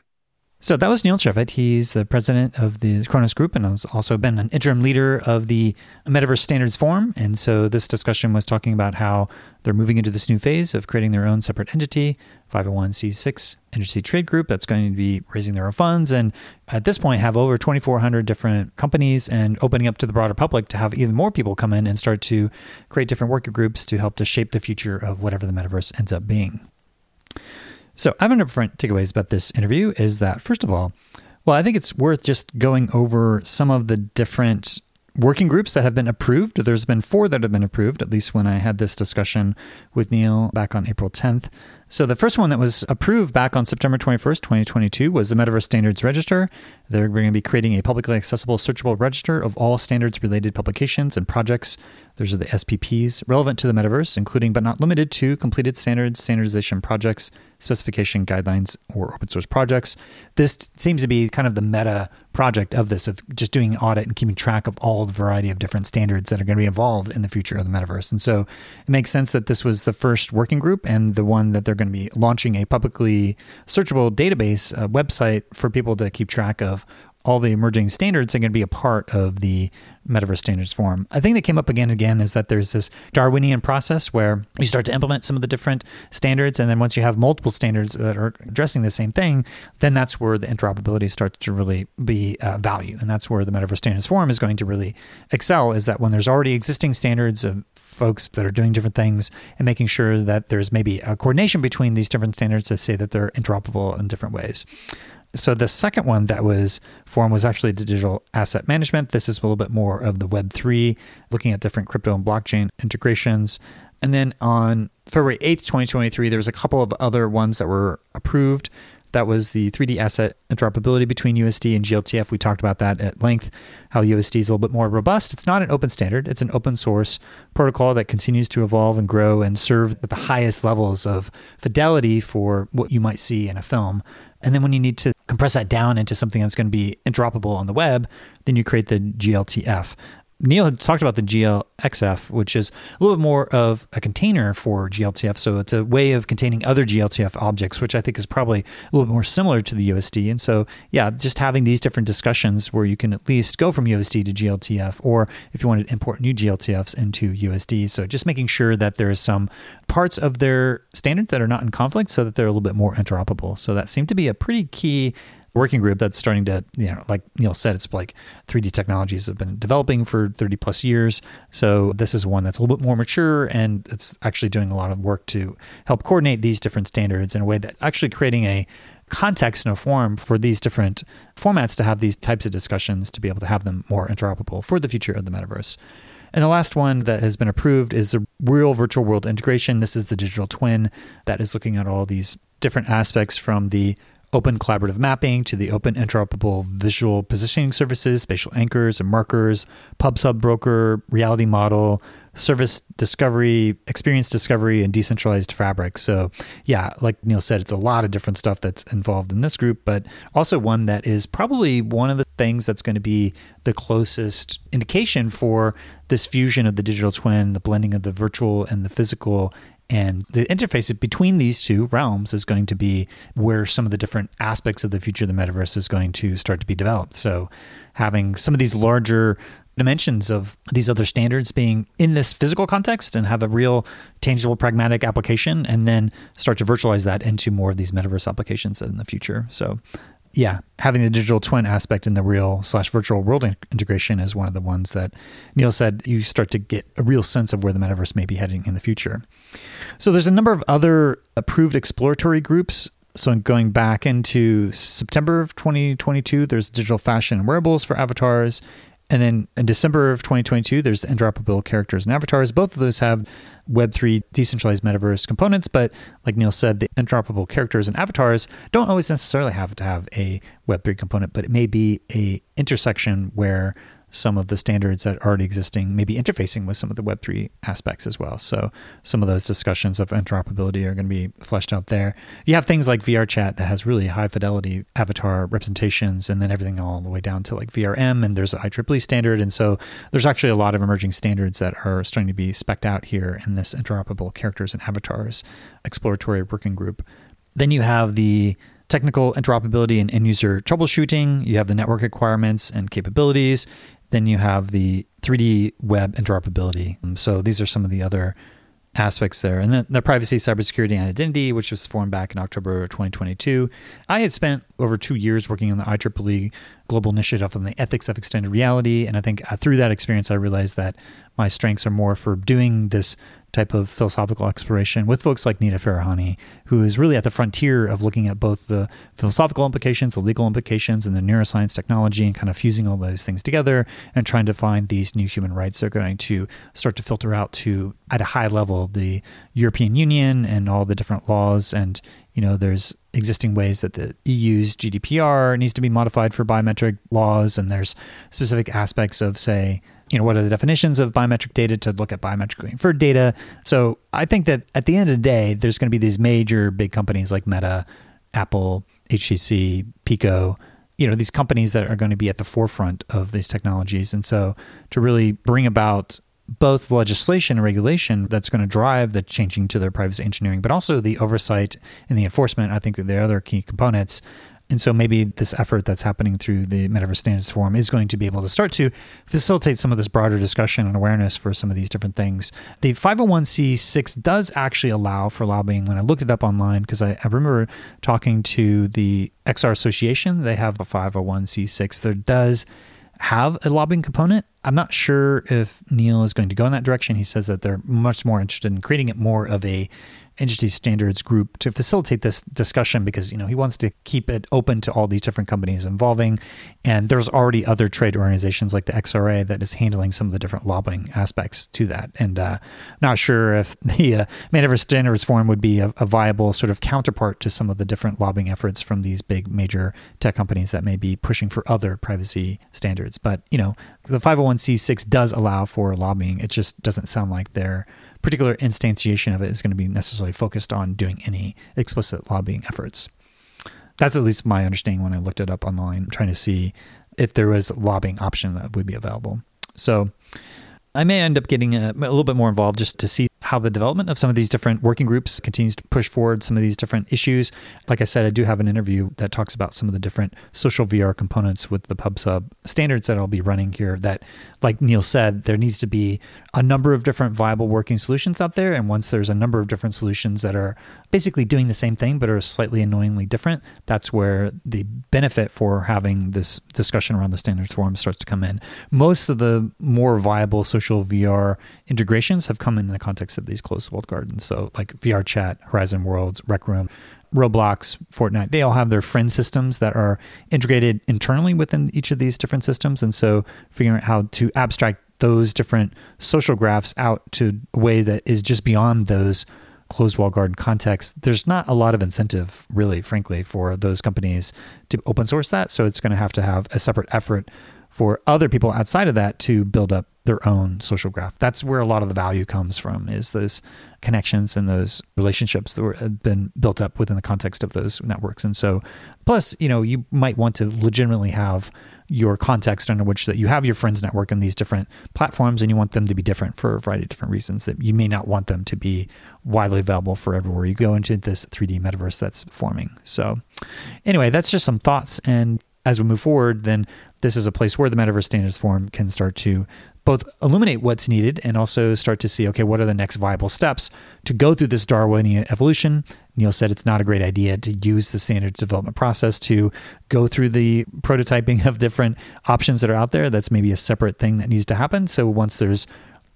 So that was Neil Trevett. He's the president of the Khronos Group and has also been an interim leader of the Metaverse Standards Forum. And so this discussion was talking about how they're moving into this new phase of creating their own separate entity, 501c6 industry trade group that's going to be raising their own funds. And at this point, have over 2,400 different companies and opening up to the broader public to have even more people come in and start to create different working groups to help to shape the future of whatever the metaverse ends up being. So, I have a different takeaways about this interview. Is that first of all, well, I think it's worth just going over some of the different working groups that have been approved. There's been four that have been approved, at least when I had this discussion with Neil back on April 10th. So the first one that was approved back on September 21st, 2022 was the Metaverse Standards Register. They're going to be creating a publicly accessible searchable register of all standards related publications and projects. Those are the SPPs relevant to the metaverse, including but not limited to completed standards, standardization projects, specification guidelines, or open source projects. This seems to be kind of the meta project of this, of just doing audit and keeping track of all the variety of different standards that are going to be involved in the future of the metaverse. And so it makes sense that this was the first working group and the one that they're going to be launching a publicly searchable database website for people to keep track of all the emerging standards are going to be a part of the Metaverse Standards Forum. I think that came up again and again is that there's this Darwinian process where you start to implement some of the different standards, and then once you have multiple standards that are addressing the same thing, then that's where the interoperability starts to really be uh, value, and that's where the Metaverse Standards Forum is going to really excel. Is that when there's already existing standards of folks that are doing different things and making sure that there's maybe a coordination between these different standards to say that they're interoperable in different ways. So the second one that was formed was actually digital asset management. This is a little bit more of the Web3, looking at different crypto and blockchain integrations. And then on February 8th, 2023, there was a couple of other ones that were approved. That was the 3D asset interoperability between USD and GLTF. We talked about that at length, how USD is a little bit more robust. It's not an open standard, it's an open source protocol that continues to evolve and grow and serve at the highest levels of fidelity for what you might see in a film. And then when you need to compress that down into something that's going to be interoperable on the web, then you create the GLTF. Neil had talked about the GLXF, which is a little bit more of a container for GLTF. So it's a way of containing other GLTF objects, which I think is probably a little bit more similar to the USD. And so, yeah, just having these different discussions where you can at least go from USD to GLTF, or if you want to import new GLTFs into USD. So just making sure that there is some parts of their standard that are not in conflict so that they're a little bit more interoperable. So that seemed to be a pretty key working group that's starting to, you know, like Neil said, it's like 3D technologies have been developing for 30 plus years. So this is one that's a little bit more mature and it's actually doing a lot of work to help coordinate these different standards in a way that actually creating a context and a form for these different formats to have these types of discussions to be able to have them more interoperable for the future of the metaverse. And the last one that has been approved is the real virtual world integration. This is the digital twin that is looking at all these different aspects from the open collaborative mapping to the open interoperable visual positioning services, spatial anchors and markers, pub sub broker, reality model, service discovery, experience discovery, and decentralized fabric. So, yeah, like Neil said, it's a lot of different stuff that's involved in this group, but also one that is probably one of the things that's going to be the closest indication for this fusion of the digital twin, the blending of the virtual and the physical and the interface between these two realms is going to be where some of the different aspects of the future of the metaverse is going to start to be developed. So, having some of these larger dimensions of these other standards being in this physical context and have a real tangible pragmatic application and then start to virtualize that into more of these metaverse applications in the future so yeah, having the digital twin aspect in the real slash virtual world in- integration is one of the ones that Neil said you start to get a real sense of where the metaverse may be heading in the future. So there's a number of other approved exploratory groups. So going back into September of 2022, there's digital fashion and wearables for avatars. And then in December of 2022, there's the interoperable characters and avatars. Both of those have Web3 decentralized metaverse components, but like Neil said, the interoperable characters and avatars don't always necessarily have to have a Web3 component, but it may be a intersection where some of the standards that are already existing, maybe interfacing with some of the Web3 aspects as well. So some of those discussions of interoperability are going to be fleshed out there. You have things like VR chat that has really high fidelity avatar representations and then everything all the way down to like VRM and there's a IEEE standard. And so there's actually a lot of emerging standards that are starting to be specked out here in this interoperable characters and avatars exploratory working group. Then you have the technical interoperability and end user troubleshooting. You have the network requirements and capabilities. Then you have the 3D web interoperability. So these are some of the other aspects there. And then the privacy, cybersecurity, and identity, which was formed back in October 2022. I had spent over two years working on the IEEE global initiative on the ethics of extended reality. And I think uh, through that experience, I realized that my strengths are more for doing this type of philosophical exploration with folks like Nita Farahany, who is really at the frontier of looking at both the philosophical implications, the legal implications, and the neuroscience technology, and kind of fusing all those things together and trying to find these new human rights that are going to start to filter out to, at a high level, the European Union and all the different laws. And, you know, there's existing ways that the EU's GDPR needs to be modified for biometric laws, and there's specific aspects of, say, you know, what are the definitions of biometric data to look at biometrically inferred data. So I think that at the end of the day, there's going to be these major big companies like Meta, Apple, HTC, Pico, you know, these companies that are going to be at the forefront of these technologies. And so to really bring about both legislation and regulation that's going to drive the changing to their privacy engineering, but also the oversight and the enforcement, I think that the other key components and so maybe this effort that's happening through the Metaverse Standards Forum is going to be able to start to facilitate some of this broader discussion and awareness for some of these different things. The 501c6 does actually allow for lobbying. When I looked it up online, because I, I remember talking to the XR Association, they have a 501c6. There does have a lobbying component. I'm not sure if Neil is going to go in that direction. He says that they're much more interested in creating it more of a industry standards group to facilitate this discussion because you know he wants to keep it open to all these different companies involving. And there's already other trade organizations like the XRA that is handling some of the different lobbying aspects to that. And uh, not sure if the uh, Standards Forum would be a, a, viable sort of counterpart to some of the different lobbying efforts from these big major tech companies that may be pushing for other privacy standards. But you know the 501c6 does allow for lobbying. It just doesn't sound like they're particular instantiation of it is going to be necessarily focused on doing any explicit lobbying efforts. That's at least my understanding when I looked it up online, trying to see if there was a lobbying option that would be available. So I may end up getting a, a, little bit more involved just to see how the development of some of these different working groups continues to push forward some of these different issues. Like I said, I do have an interview that talks about some of the different social VR components with the PubSub standards that I'll be running here. That, like Neil said, there needs to be a number of different viable working solutions out there. And once there's a number of different solutions that are basically doing the same thing but are slightly annoyingly different, that's where the benefit for having this discussion around the standards forum starts to come in. Most of the more viable social VR integrations have come in the context of these closed walled gardens. So, like VR Chat, Horizon Worlds, Rec Room, Roblox, Fortnite, they all have their friend systems that are integrated internally within each of these different systems. And so, figuring out how to abstract those different social graphs out to a way that is just beyond those closed wall garden contexts, there's not a lot of incentive, really, frankly, for those companies to open source that. So it's going to have to have a separate effort for other people outside of that to build up their own social graph. That's where a lot of the value comes from is those connections and those relationships that were, have been built up within the context of those networks. And so plus, you know, you might want to legitimately have your context under which that you have your friends network in these different platforms and you want them to be different for a variety of different reasons that you may not want them to be widely available for everywhere you go into this 3D metaverse that's forming. So anyway, that's just some thoughts and as we move forward, then this is a place where the Metaverse Standards Forum can start to both illuminate what's needed and also start to see okay what are the next viable steps to go through this darwinian evolution Neil said it's not a great idea to use the standards development process to go through the prototyping of different options that are out there. That's maybe a separate thing that needs to happen. So once there's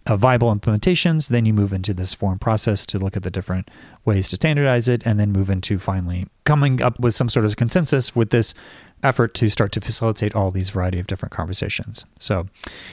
uh, viable implementations, then you move into this form process to look at the different ways to standardize it, and then move into finally coming up with some sort of consensus with this effort to start to facilitate all these variety of different conversations. So,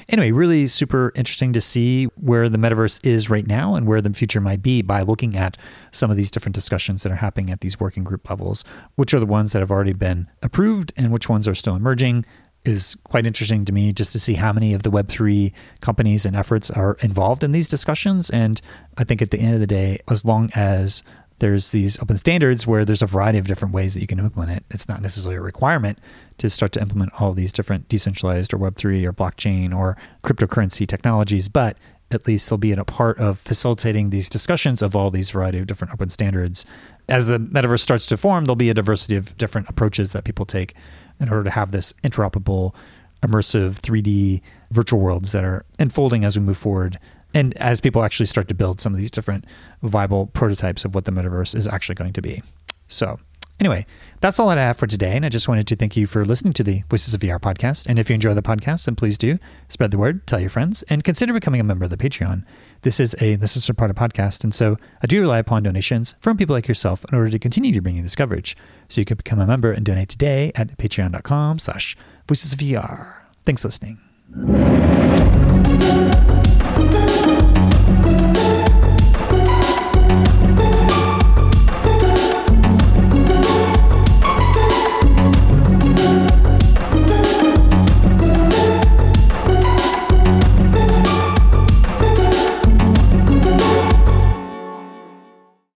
anyway, really super interesting to see where the metaverse is right now and where the future might be by looking at some of these different discussions that are happening at these working group levels, which are the ones that have already been approved and which ones are still emerging is quite interesting to me just to see how many of the Web3 companies and efforts are involved in these discussions. And I think at the end of the day, as long as there's these open standards where there's a variety of different ways that you can implement it, it's not necessarily a requirement to start to implement all these different decentralized or Web3 or blockchain or cryptocurrency technologies, but at least they'll be in a part of facilitating these discussions of all these variety of different open standards. As the metaverse starts to form, there'll be a diversity of different approaches that people take in order to have this interoperable, immersive 3D virtual worlds that are unfolding as we move forward. And as people actually start to build some of these different viable prototypes of what the metaverse is actually going to be. So, anyway, that's all that I have for today. And I just wanted to thank you for listening to the Voices of VR podcast. And if you enjoy the podcast, then please do spread the word, tell your friends, and consider becoming a member of the Patreon. This is a this is a part of podcast, and so I do rely upon donations from people like yourself in order to continue to bring you this coverage. So you can become a member and donate today at patreon.com slash voices of VR. Thanks for listening.